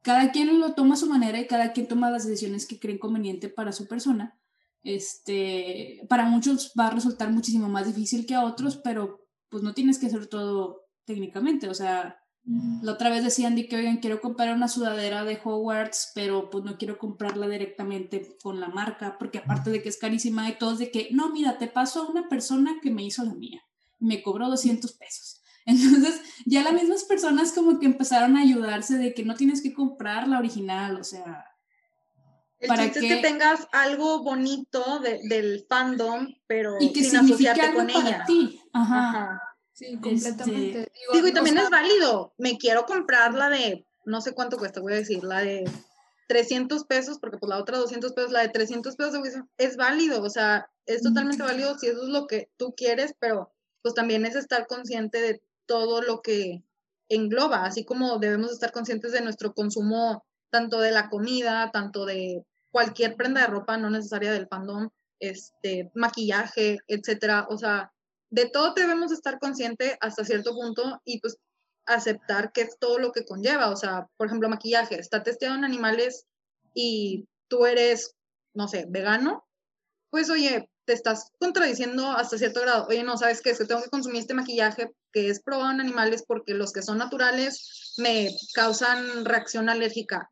cada quien lo toma a su manera y cada quien toma las decisiones que creen conveniente para su persona. Este, para muchos va a resultar muchísimo más difícil que a otros, pero pues no tienes que hacer todo técnicamente. O sea, la otra vez decían de que, oigan, quiero comprar una sudadera de Hogwarts, pero pues no quiero comprarla directamente con la marca, porque aparte de que es carísima y todo, de que, no, mira, te paso a una persona que me hizo la mía. Me cobró 200 pesos. <laughs> Entonces, ya las mismas personas como que empezaron a ayudarse de que no tienes que comprar la original, o sea... El para que, es que tengas algo bonito del fandom, pero y que sin asociarte con ella. Ti. Ajá. Sí, completamente. Este, digo, y también es válido. Me quiero comprar la de, no sé cuánto cuesta, voy a decir, la de 300 pesos, porque pues la otra 200 pesos, la de 300 pesos es válido, o sea, es totalmente válido si eso es lo que tú quieres, pero pues también es estar consciente de todo lo que engloba, así como debemos estar conscientes de nuestro consumo tanto de la comida, tanto de cualquier prenda de ropa, no necesaria del fandom, este, maquillaje, etcétera. O sea, de todo debemos estar conscientes hasta cierto punto y pues aceptar que es todo lo que conlleva. O sea, por ejemplo, maquillaje, está testeado en animales y tú eres, no sé, vegano, pues oye, te estás contradiciendo hasta cierto grado. Oye, no, ¿sabes qué? Es que tengo que consumir este maquillaje que es probado en animales porque los que son naturales me causan reacción alérgica.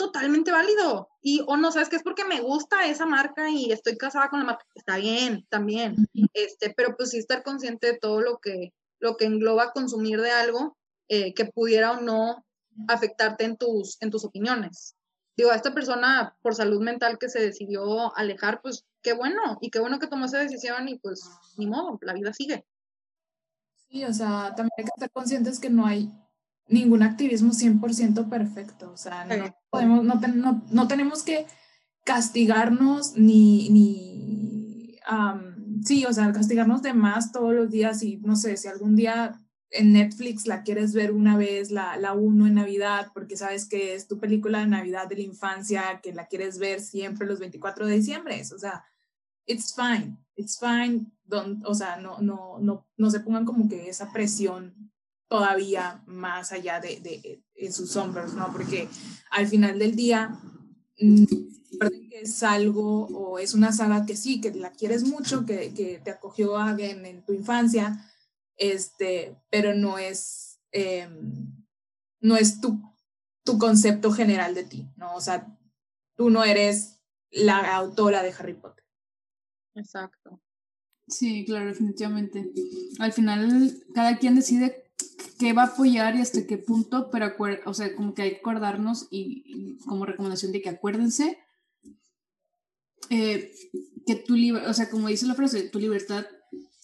Totalmente válido. Y, o no, ¿sabes qué? Es porque me gusta esa marca y estoy casada con la marca. Está bien, también. Este, pero pues sí estar consciente de todo lo que, lo que engloba consumir de algo eh, que pudiera o no afectarte en tus, en tus opiniones. Digo, a esta persona por salud mental que se decidió alejar, pues qué bueno, y qué bueno que tomó esa decisión y pues ni modo, la vida sigue. Sí, o sea, también hay que estar conscientes que no hay ningún activismo 100% perfecto, o sea, no, podemos, no, no, no, tenemos que castigarnos ni, ni sí, o sea, castigarnos de más todos los días y no sé, si algún día en Netflix la quieres ver una vez, la, la uno en Navidad, porque sabes que es tu película de Navidad de la infancia, que la quieres ver siempre los 24 de diciembre. O sea, it's fine, it's fine. Don't, o sea, no, no, no, no se pongan como que esa presión todavía más allá de, de, en sus hombros, ¿no? Porque al final del día, mm, que es algo o es una saga que sí, que la quieres mucho, que, que te acogió alguien en tu infancia, este, pero no es, em, no es tu, tu concepto general de ti, ¿no? O sea, tú no eres la autora de Harry Potter. Exacto. Sí, claro, definitivamente. Al final, cada quien decide qué va a apoyar y hasta qué punto, pero o sea, como que hay que acordarnos y, como recomendación de que acuérdense eh, que tu libertad, o sea, como dice la frase, tu libertad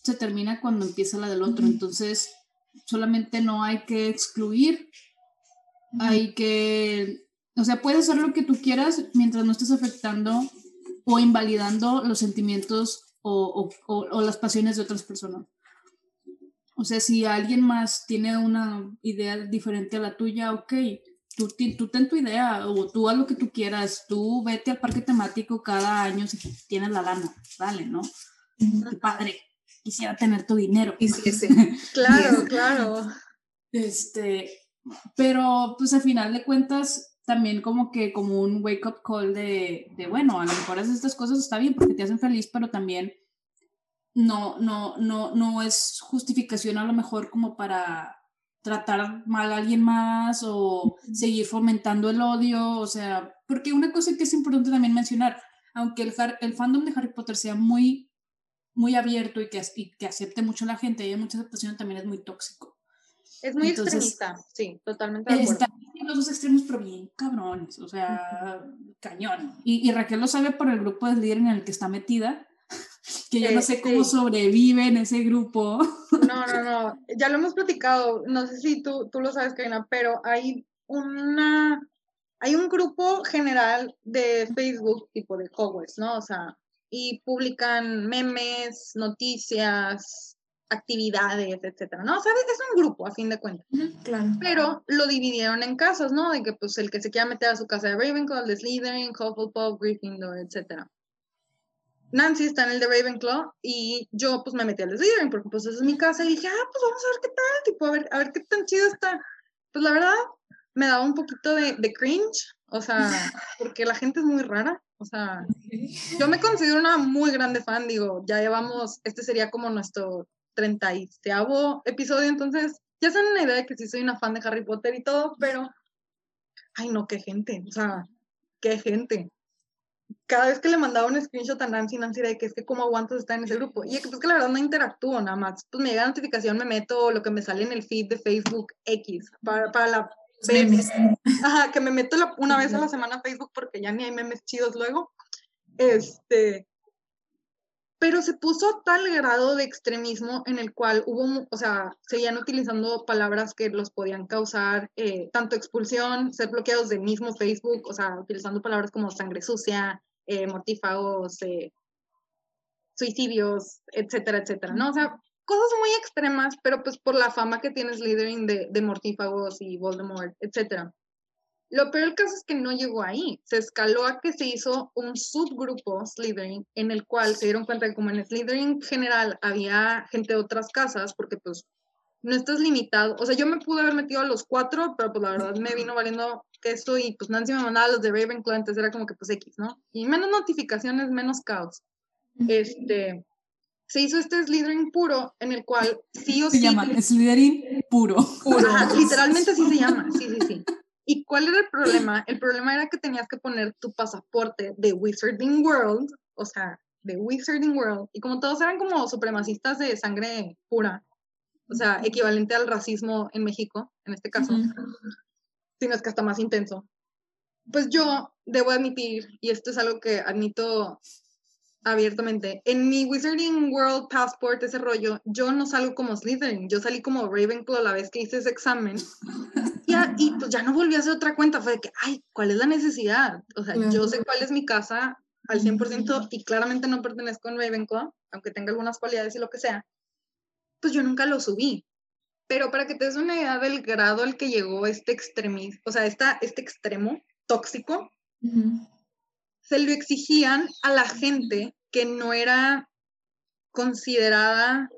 se termina cuando empieza la del otro. Entonces, solamente no hay que excluir, hay que O sea, puedes hacer lo que tú quieras mientras no estés afectando o invalidando los sentimientos o, o, las pasiones de otras personas. O sea, si alguien más tiene una idea diferente a la tuya, ok, tú, tú ten tu idea o tú haz lo que tú quieras, tú vete al parque temático cada año si tienes la lana, dale, ¿no? padre, quisiera tener tu dinero. Y sí, sí. <laughs> claro, claro. Este, pero pues al final de cuentas, también como que como un wake up call de, de bueno, a lo mejor estas cosas está bien porque te hacen feliz, pero también no, no, no, no es justificación a lo mejor como para tratar mal a alguien más o seguir fomentando el odio, o sea, porque una cosa que es importante también mencionar, aunque el, el fandom de Harry Potter sea muy, muy abierto y que, que acepte mucho a la gente y hay mucha aceptación, también es muy tóxico. Es muy extremista, sí, totalmente de acuerdo. en los dos extremos, pero bien cabrones, o sea, cañón. Y, y, Raquel lo sabe por el grupo de líder en el que está metida, que yo no sé cómo sobrevive en ese grupo. No, no, no, ya lo hemos platicado, no sé si tú, tú lo sabes, Karina, pero hay una, hay un grupo general de Facebook tipo de Hogwarts, ¿no? O sea, y publican memes, noticias, actividades, etcétera, ¿no? O sea, es un grupo, a fin de cuentas. Claro. Pero lo dividieron en casas, ¿no? De que, pues, el que se quiera meter a su casa de Ravenclaw, de Slytherin, Hufflepuff, Gryffindor, etcétera. Nancy está en el de Ravenclaw y yo, pues, me metí al de Slytherin porque, pues, esa es mi casa y dije, ah, pues, vamos a ver qué tal, tipo, a ver, a ver qué tan chido está. Pues, la verdad, me daba un poquito de, de cringe, o sea, <laughs> porque la gente es muy rara. O sea, yo me considero una muy grande fan, digo, ya llevamos, este sería como nuestro 30 episodio, entonces ya se dan una idea de que sí soy una fan de Harry Potter y todo, pero, ay no, qué gente, o sea, qué gente. Cada vez que le mandaba un screenshot a Nancy, Nancy de que es que cómo aguantas estar en ese grupo. Y es que la verdad no interactúo nada más. Pues me llega la notificación, me meto lo que me sale en el feed de Facebook X para, para la vez, ajá, que me meto una vez a la semana a Facebook porque ya ni hay memes chidos luego. Este, pero se puso tal grado de extremismo en el cual hubo, o sea, seguían utilizando palabras que los podían causar eh, tanto expulsión, ser bloqueados del mismo Facebook, o sea, utilizando palabras como sangre sucia, eh, mortífagos, eh, suicidios, etcétera, etcétera, ¿no? O sea, cosas muy extremas, pero pues por la fama que tienes Slytherin de, de mortífagos y Voldemort, etcétera. Lo peor del caso es que no llegó ahí. Se escaló a que se hizo un subgrupo Slytherin en el cual se dieron cuenta que como en Slytherin general había gente de otras casas, porque pues no estás limitado. O sea, yo me pude haber metido a los cuatro, pero pues la verdad me vino valiendo que esto y pues Nancy me mandaba los de Ravenclaw, entonces era como que pues X, ¿no? Y menos notificaciones, menos caos. Este, se hizo este Slytherin puro en el cual sí o se sí... Se llama Slytherin puro. Puro, <laughs> literalmente así se llama, sí, sí, sí. ¿Y cuál era el <clears throat> problema? El problema era que tenías que poner tu pasaporte de Wizarding World, o sea, de Wizarding World, y como todos eran como supremacistas de sangre pura, o sea, equivalente al racismo en México, en este caso, sino es que hasta más intenso. Pues yo debo admitir, y esto es algo que admito abiertamente, en mi Wizarding World Passport, ese rollo, yo no salgo como Slytherin, yo salí como Ravenclaw la vez que hice ese examen. <laughs> y pues ya no volví a hacer otra cuenta, fue de que, ay, ¿cuál es la necesidad? O sea, yo sé cuál es mi casa al 100% y claramente no pertenezco a Ravenclaw, aunque tenga algunas cualidades y lo que sea, pues yo nunca lo subí. Pero para que te des una idea del grado al que llegó este extremismo, o sea, esta, este extremo tóxico, se lo exigían a la gente que no era considerada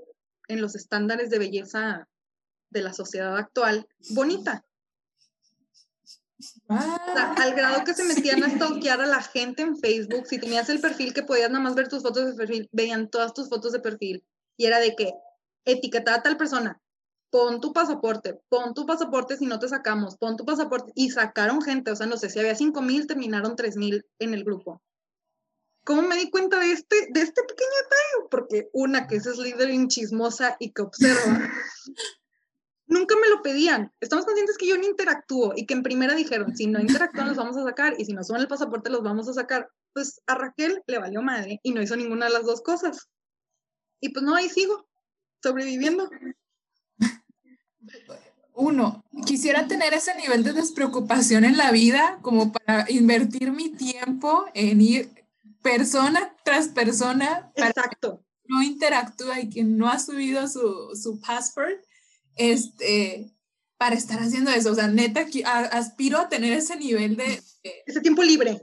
en los estándares de belleza de la sociedad actual bonita al grado que se metían a stalkear a la gente en Facebook, si tenías el perfil que podías nada más ver tus fotos de perfil, veían todas tus fotos de perfil y era de que etiquetada a tal persona, pon tu pasaporte, pon tu pasaporte si no te sacamos, pon tu pasaporte y sacaron gente, o sea, no sé, si había 5 mil, terminaron 3 mil en el grupo. ¿Cómo me di cuenta de este, de este pequeño detalle? Porque una que es líder chismosa y que observa, <laughs> nunca me lo pedían. Estamos conscientes que yo no interactúo y que en primera dijeron, si no interactúan los vamos a sacar y si no suben el pasaporte los vamos a sacar. Pues a Raquel le valió madre y no hizo ninguna de las dos cosas. Y pues no, ahí sigo, sobreviviendo. uno, quisiera tener ese nivel de despreocupación en la vida como para invertir mi tiempo en ir persona tras persona. Exacto. no interactúa y que no ha subido su, su password, este, para estar haciendo eso. O sea, neta, aspiro a tener ese nivel de... ese tiempo libre.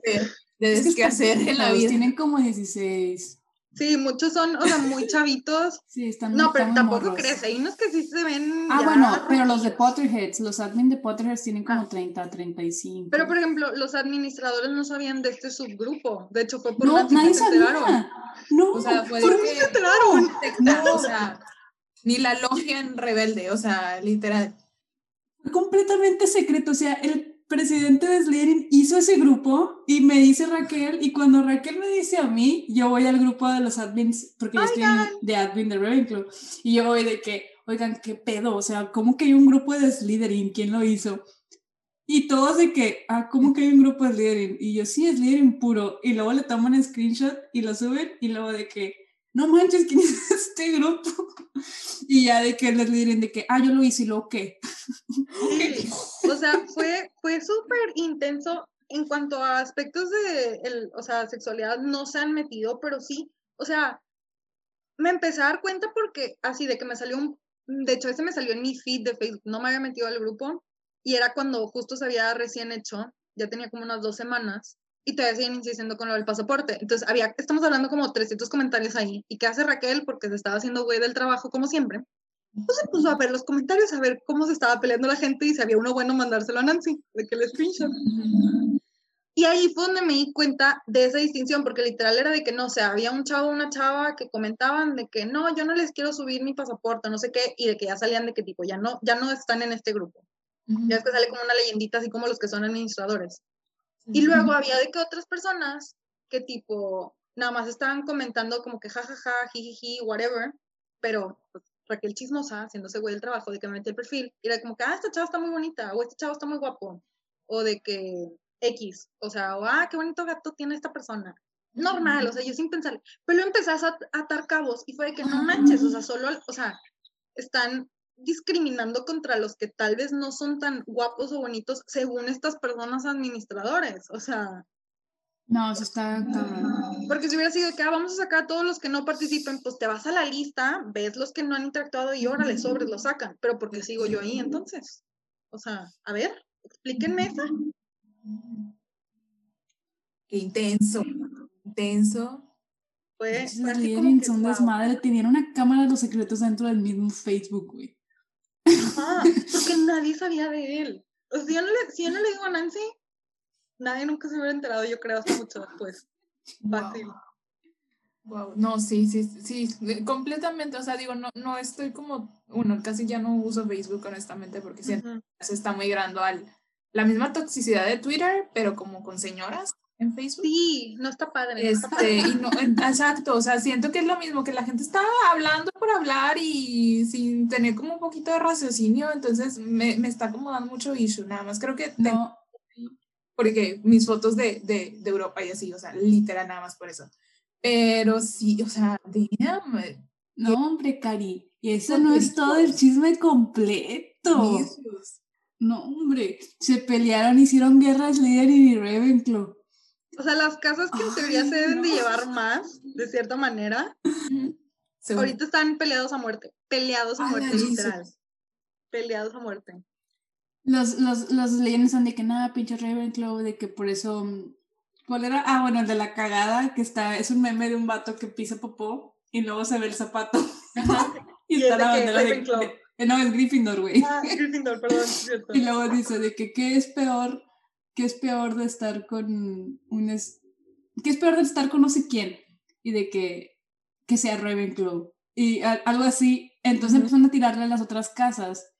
De, de hacer en la vida. Tienen como 16. Sí, muchos son, o sea, muy chavitos. <laughs> Sí, están No, pero tampoco crees, hay unos que sí se ven. Ah, bueno, pero los de Potterheads, los admin de Potterheads tienen como 30, 35. Pero, por ejemplo, los administradores no sabían de este subgrupo. De hecho, fue por no, nadie se enteraron. No, o sea, fue ¿por qué se enteraron? No. O sea, ni la logia en rebelde, o sea, literal. Completamente secreto, o sea, el presidente de Slytherin hizo ese grupo y me dice Raquel, y cuando Raquel me dice a mí, yo voy al grupo de los admins, porque yo estoy de admin de Ravenclaw, y yo voy de que, oigan, ¿qué pedo? O sea, ¿cómo que hay un grupo de Slytherin? ¿Quién lo hizo? Y todos de que, ah, ¿cómo que hay un grupo de Slytherin? Y yo, sí, Slytherin puro. Y luego le toman screenshot y lo suben, y luego de que, no manches, ¿quién es <laughs> este grupo? Y ya de que les dirían de que, ah, yo lo hice y lo qué. <laughs> O sea, fue, fue súper intenso en cuanto a aspectos de, el, o sea, sexualidad no se han metido, pero sí, o sea, me empecé a dar cuenta porque así de que me salió un, de hecho ese me salió en mi feed de Facebook, no me había metido al grupo y era cuando justo se había recién hecho, ya tenía como unas dos semanas y todavía siguen insistiendo con lo del pasaporte. Entonces, había, estamos hablando como 300 comentarios ahí. ¿Y qué hace Raquel? Porque se estaba haciendo güey del trabajo como siempre. Pues se puso a ver los comentarios, a ver cómo se estaba peleando la gente y si había uno bueno mandárselo a Nancy, de que le screenshot. Y ahí fue donde me di cuenta de esa distinción, porque literal era de que no, o sea, había un chavo o una chava que comentaban de que no, yo no les quiero subir mi pasaporte, no sé qué, y de que ya salían de qué tipo, ya no, ya no están en este grupo. Ya es que sale como una leyendita, así como los que son administradores. Y luego había de que otras personas que tipo, nada más estaban comentando como que jajaja, jijiji, whatever, pero pues, Raquel chismosa, haciéndose güey el trabajo de que me metí el perfil, y era como que, ah, esta chava está muy bonita, o este chavo está muy guapo, o de que X, o sea, o ah, qué bonito gato tiene esta persona. Normal, o sea, yo sin pensar, pero empezás a atar cabos y fue de que no manches, o sea, solo, o sea, están discriminando contra los que tal vez no son tan guapos o bonitos según estas personas administradores. O sea. No, eso está Porque si hubiera sido que ah, vamos a sacar a todos los que no participen, pues te vas a la lista, ves los que no han interactuado y órale, sobres, lo sacan. Pero porque sigo yo ahí entonces. O sea, a ver, explíquenme esa. Qué intenso, intenso. Fue, son desmadre. Tenían una cámara de los secretos dentro del mismo Facebook, güey. Porque nadie sabía de él. O sea, si yo, no le, si yo no le digo a Nancy, nadie nunca se hubiera enterado, yo creo, hasta mucho después. Fácil. Wow. No, sí, sí, sí, completamente. O sea, digo, no, no estoy como, bueno, casi ya no uso Facebook, honestamente, porque se está migrando al la misma toxicidad de Twitter, pero como con señoras en Facebook. Sí, no está padre. Este, Y no, exacto, o sea, siento que es lo mismo, que la gente está hablando por hablar y sin tener como un poquito de raciocinio, entonces me, me está como dando mucho issue, nada más creo que no. porque mis fotos de, de, de, Europa y así, o sea, literal nada más por eso. Pero sí, o sea, déjame. No, hombre, Cari, y eso no es todo el chisme completo. No, hombre, se pelearon, hicieron guerras líder y Ravenclaw. O sea, las casas que en teoría se deben de llevar más, de cierta manera, ahorita están peleados a muerte. Peleados a muerte, literal. Peleados a muerte. Los, los, los leyendas son de que nada, pinche Ravenclaw, de que por eso. ¿Cuál era? Ah, bueno, el de la cagada, que está, es un meme de un vato que pisa popó y luego se ve el zapato. <laughs> y, está la bandera de, eh, No, es Gryffindor, güey. Ah, Gryffindor, perdón, cierto. <laughs> y luego dice de que qué es peor ¿qué es peor de estar con un... Es, ¿Qué es peor de estar con no sé quién? Y de que, que sea Ravenclaw. Y algo así. Entonces empezaron a tirarle a las otras casas.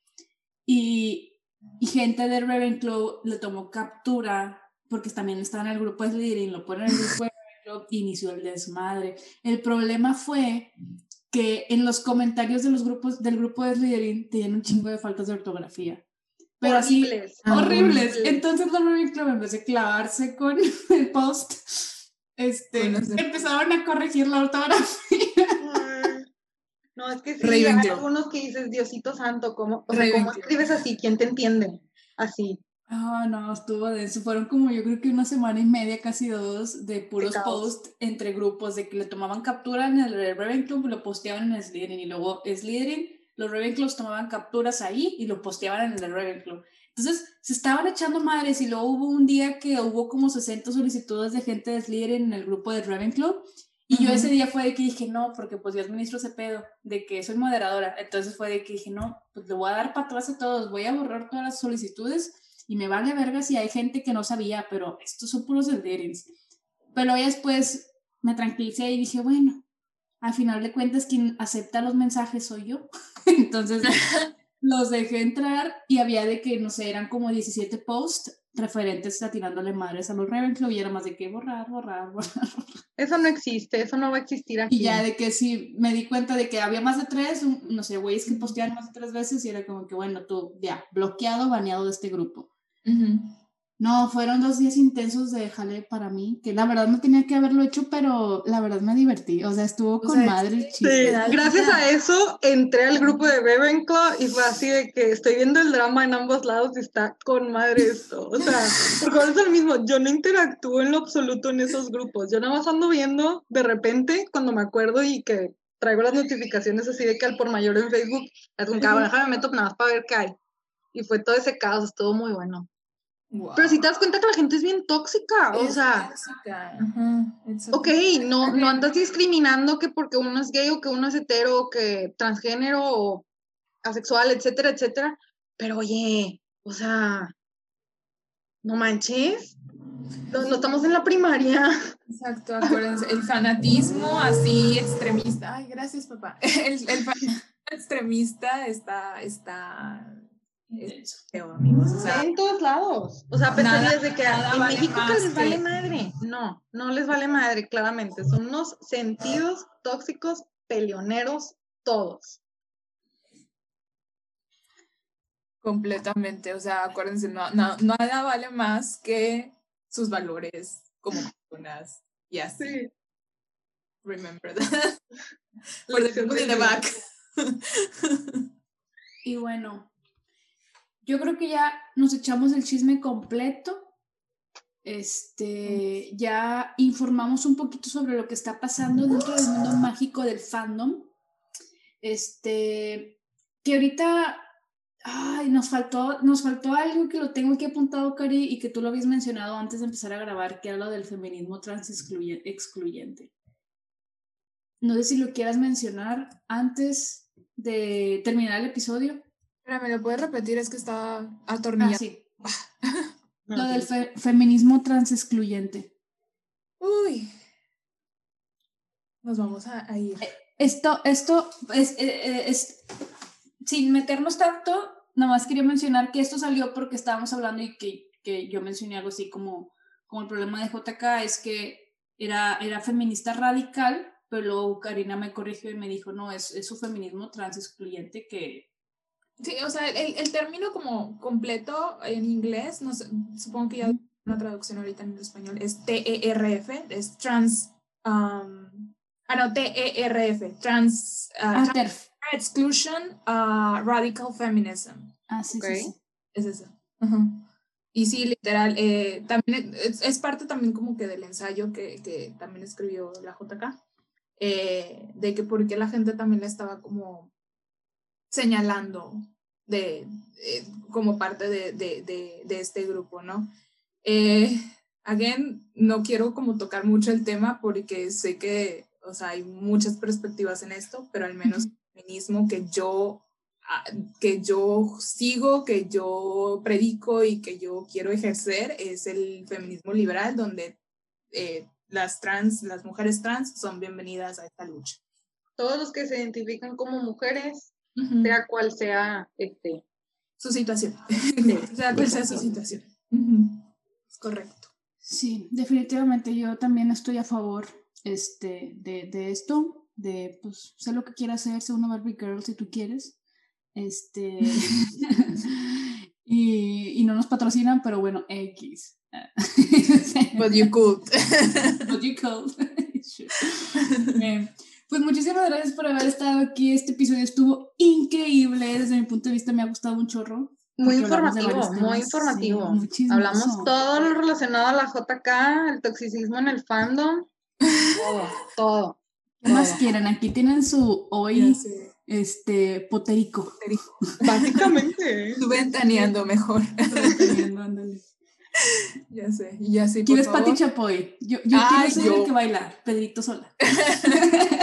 Y, y gente de Ravenclaw le tomó captura porque también estaba en el grupo de Slytherin, lo ponen en el grupo de Ravenclaw inició el desmadre. El problema fue que en los comentarios de los grupos, del grupo de Slytherin tenían un chingo de faltas de ortografía pero horribles. Así, horribles. Entonces los Ravenclaw en vez de clavarse con <laughs> el post, este, empezaron a corregir la ortografía. No, No, es que sí, hay algunos que dices, Diosito Santo, ¿cómo, o sea, ¿cómo escribes así? ¿Quién te entiende? Así. Ah, no, estuvo de eso. Fueron como yo creo que una semana y media, casi dos, de puros posts entre grupos, de que le tomaban captura en el Ravenclaw y lo posteaban en Slytherin. Y luego Slytherin, los Ravenclaws tomaban capturas ahí y lo posteaban en el Ravenclaw. Entonces se estaban echando madres y luego hubo un día que hubo como 60 solicitudes de gente de en el grupo de Ravenclaw. Y yo ese día fue de que dije, no, porque pues yo administro ese pedo, de que soy moderadora. Entonces fue de que dije, no, pues le voy a dar para atrás a todos, voy a borrar todas las solicitudes y me vale verga si hay gente que no sabía, pero estos son puros Slytherins. Pero ya después me tranquilicé y dije, bueno, al final de cuentas quien acepta los mensajes soy yo. <laughs> Entonces los dejé entrar y había de que, no sé, eran como 17 posts referentes a tirándole madres a los Ravenclaw y era más de que borrar, <laughs> borrar, borrar. Eso no existe, eso no va a existir aquí. Y ya de que sí, me di cuenta de que había más de tres, no sé, güeyes que posteaban más de tres veces y era como que, bueno, tú ya, bloqueado, baneado de este grupo. No, fueron dos días intensos de jale para mí, que la verdad no tenía que haberlo hecho, pero la verdad me divertí. O sea, estuvo con madre. Sí, gracias a eso entré al grupo de Ravenclaw y fue así de que estoy viendo el drama en ambos lados y está con madre esto. O sea, porque es el mismo, yo no interactúo en lo absoluto en esos grupos. Yo nada más ando viendo de repente cuando me acuerdo y que traigo las notificaciones así de que al por mayor en Facebook, es un cabrón, déjame meto nada más para ver qué hay. Y fue todo ese caos, estuvo muy bueno. Pero si te das cuenta que la gente es bien tóxica, o sea, ok, no, no andas discriminando que porque uno es gay o que uno es hetero o que transgénero o asexual, etcétera, etcétera, pero oye, o sea, no manches, no, estamos en la primaria. Exacto, acuérdense, el fanatismo así extremista, ay, gracias papá, <laughs> el, el fanatismo extremista está, está amigos. en todos lados. O sea, a de que en México que les vale madre. No, no les vale madre, claramente. Son unos sentidos tóxicos, peleoneros, todos. Completamente. O sea, acuérdense, no, nada vale más que sus valores como personas. Y así. Remember that. For the people in the back. y bueno, yo creo que ya nos echamos el chisme completo. Este, ya informamos un poquito sobre lo que está pasando dentro del mundo mágico del fandom. Este, que ahorita ay, nos faltó, nos faltó algo que lo tengo aquí apuntado, Cari, y que tú lo habías mencionado antes de empezar a grabar, que era lo del feminismo trans excluyente. No sé si lo quieras mencionar antes de terminar el episodio. ¿Me lo puedes repetir? Es que está atornillado. Ah, sí. Lo del feminismo trans excluyente. Uy. Nos vamos a, ir. Eh, esto, esto es, eh, eh, es, sin meternos tanto, nada más quería mencionar que esto salió porque estábamos hablando y que, que yo mencioné algo así como, como el problema de JK es que era, era feminista radical, pero luego Karina me corrigió y me dijo, no, es, es su feminismo trans excluyente que, Sí, o sea, el, el término como completo en inglés, no sé, supongo que ya una traducción ahorita en español, es TERF, es trans, um, ah, no, TERF, trans, uh, trans exclusion uh, radical feminism. Ah, sí, sí, Es eso. Y sí, literal, eh, también es, es, parte también como que del ensayo que, que también escribió la JK, eh, de que porque la gente también le estaba como señalando de, eh, como parte de, de, de, este grupo, ¿no? Eh, again, no quiero como tocar mucho el tema porque sé que, o sea, hay muchas perspectivas en esto, pero al menos el feminismo que yo ah, que yo sigo, que yo predico y que yo quiero ejercer es el feminismo liberal, donde eh, las trans, las mujeres trans son bienvenidas a esta lucha. Todos los que se identifican como mujeres sea cual sea este, su situación. <laughs> sea cual sea su situación. Es correcto. Sí, definitivamente yo también estoy a favor este, de, de esto, de pues sé lo que quieras hacer, sé una Barbie Girl si tú quieres. Este <laughs> y, y, no nos patrocinan, pero bueno, X. But you could. <laughs> But you could. Pues muchísimas gracias por haber estado aquí. Este episodio estuvo increíble. Desde mi punto de vista me ha gustado un chorro. Muy informativo, muy informativo. Sí. Hablamos todo lo relacionado a la JK, el toxicismo en el fandom, todo, todo. ¿Qué más quieren? Aquí tienen su hoy este poterico. Básicamente. ¿eh? Tú <laughs> ventaneando mejor. Ándale. Ya sé. Ya sé. ¿Quién es Pati. Chapoy? Yo, yo Ay, quiero ser yo. el que baila, Pedrito Sola.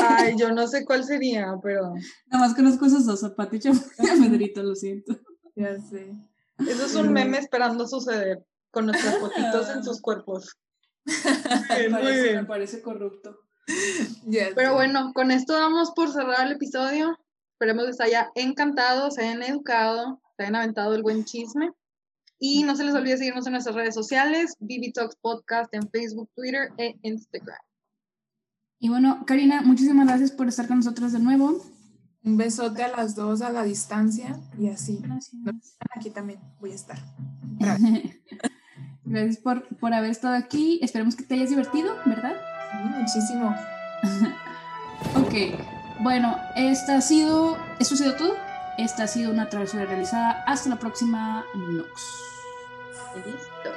Ay, yo no sé cuál sería, pero Nada más conozco esos dos, a Pati Chapoy y a Pedrito, lo siento. Ya sé. eso es un meme esperando suceder con nuestras fotitos en sus cuerpos. <laughs> Parece-. Me parece corrupto. Ya sé. Pero bueno, con esto damos por cerrado el episodio. Esperemos les haya encantado, se hayan educado, se hayan aventado el buen chisme. Y no se les olvide seguirnos en nuestras redes sociales, BB Talks Podcast en Facebook, Twitter e Instagram. Y bueno, Karina, muchísimas gracias por estar con nosotros de nuevo. Un besote a las dos a la distancia y así. Gracias. Aquí también voy a estar. <laughs> Gracias por, por haber estado aquí. Esperemos que te hayas divertido, ¿verdad? Sí, muchísimo. <laughs> Ok, bueno, esta ha sido, esto ha sido todo. Esta ha sido una travesura realizada. Hasta la próxima, Nox. Listo.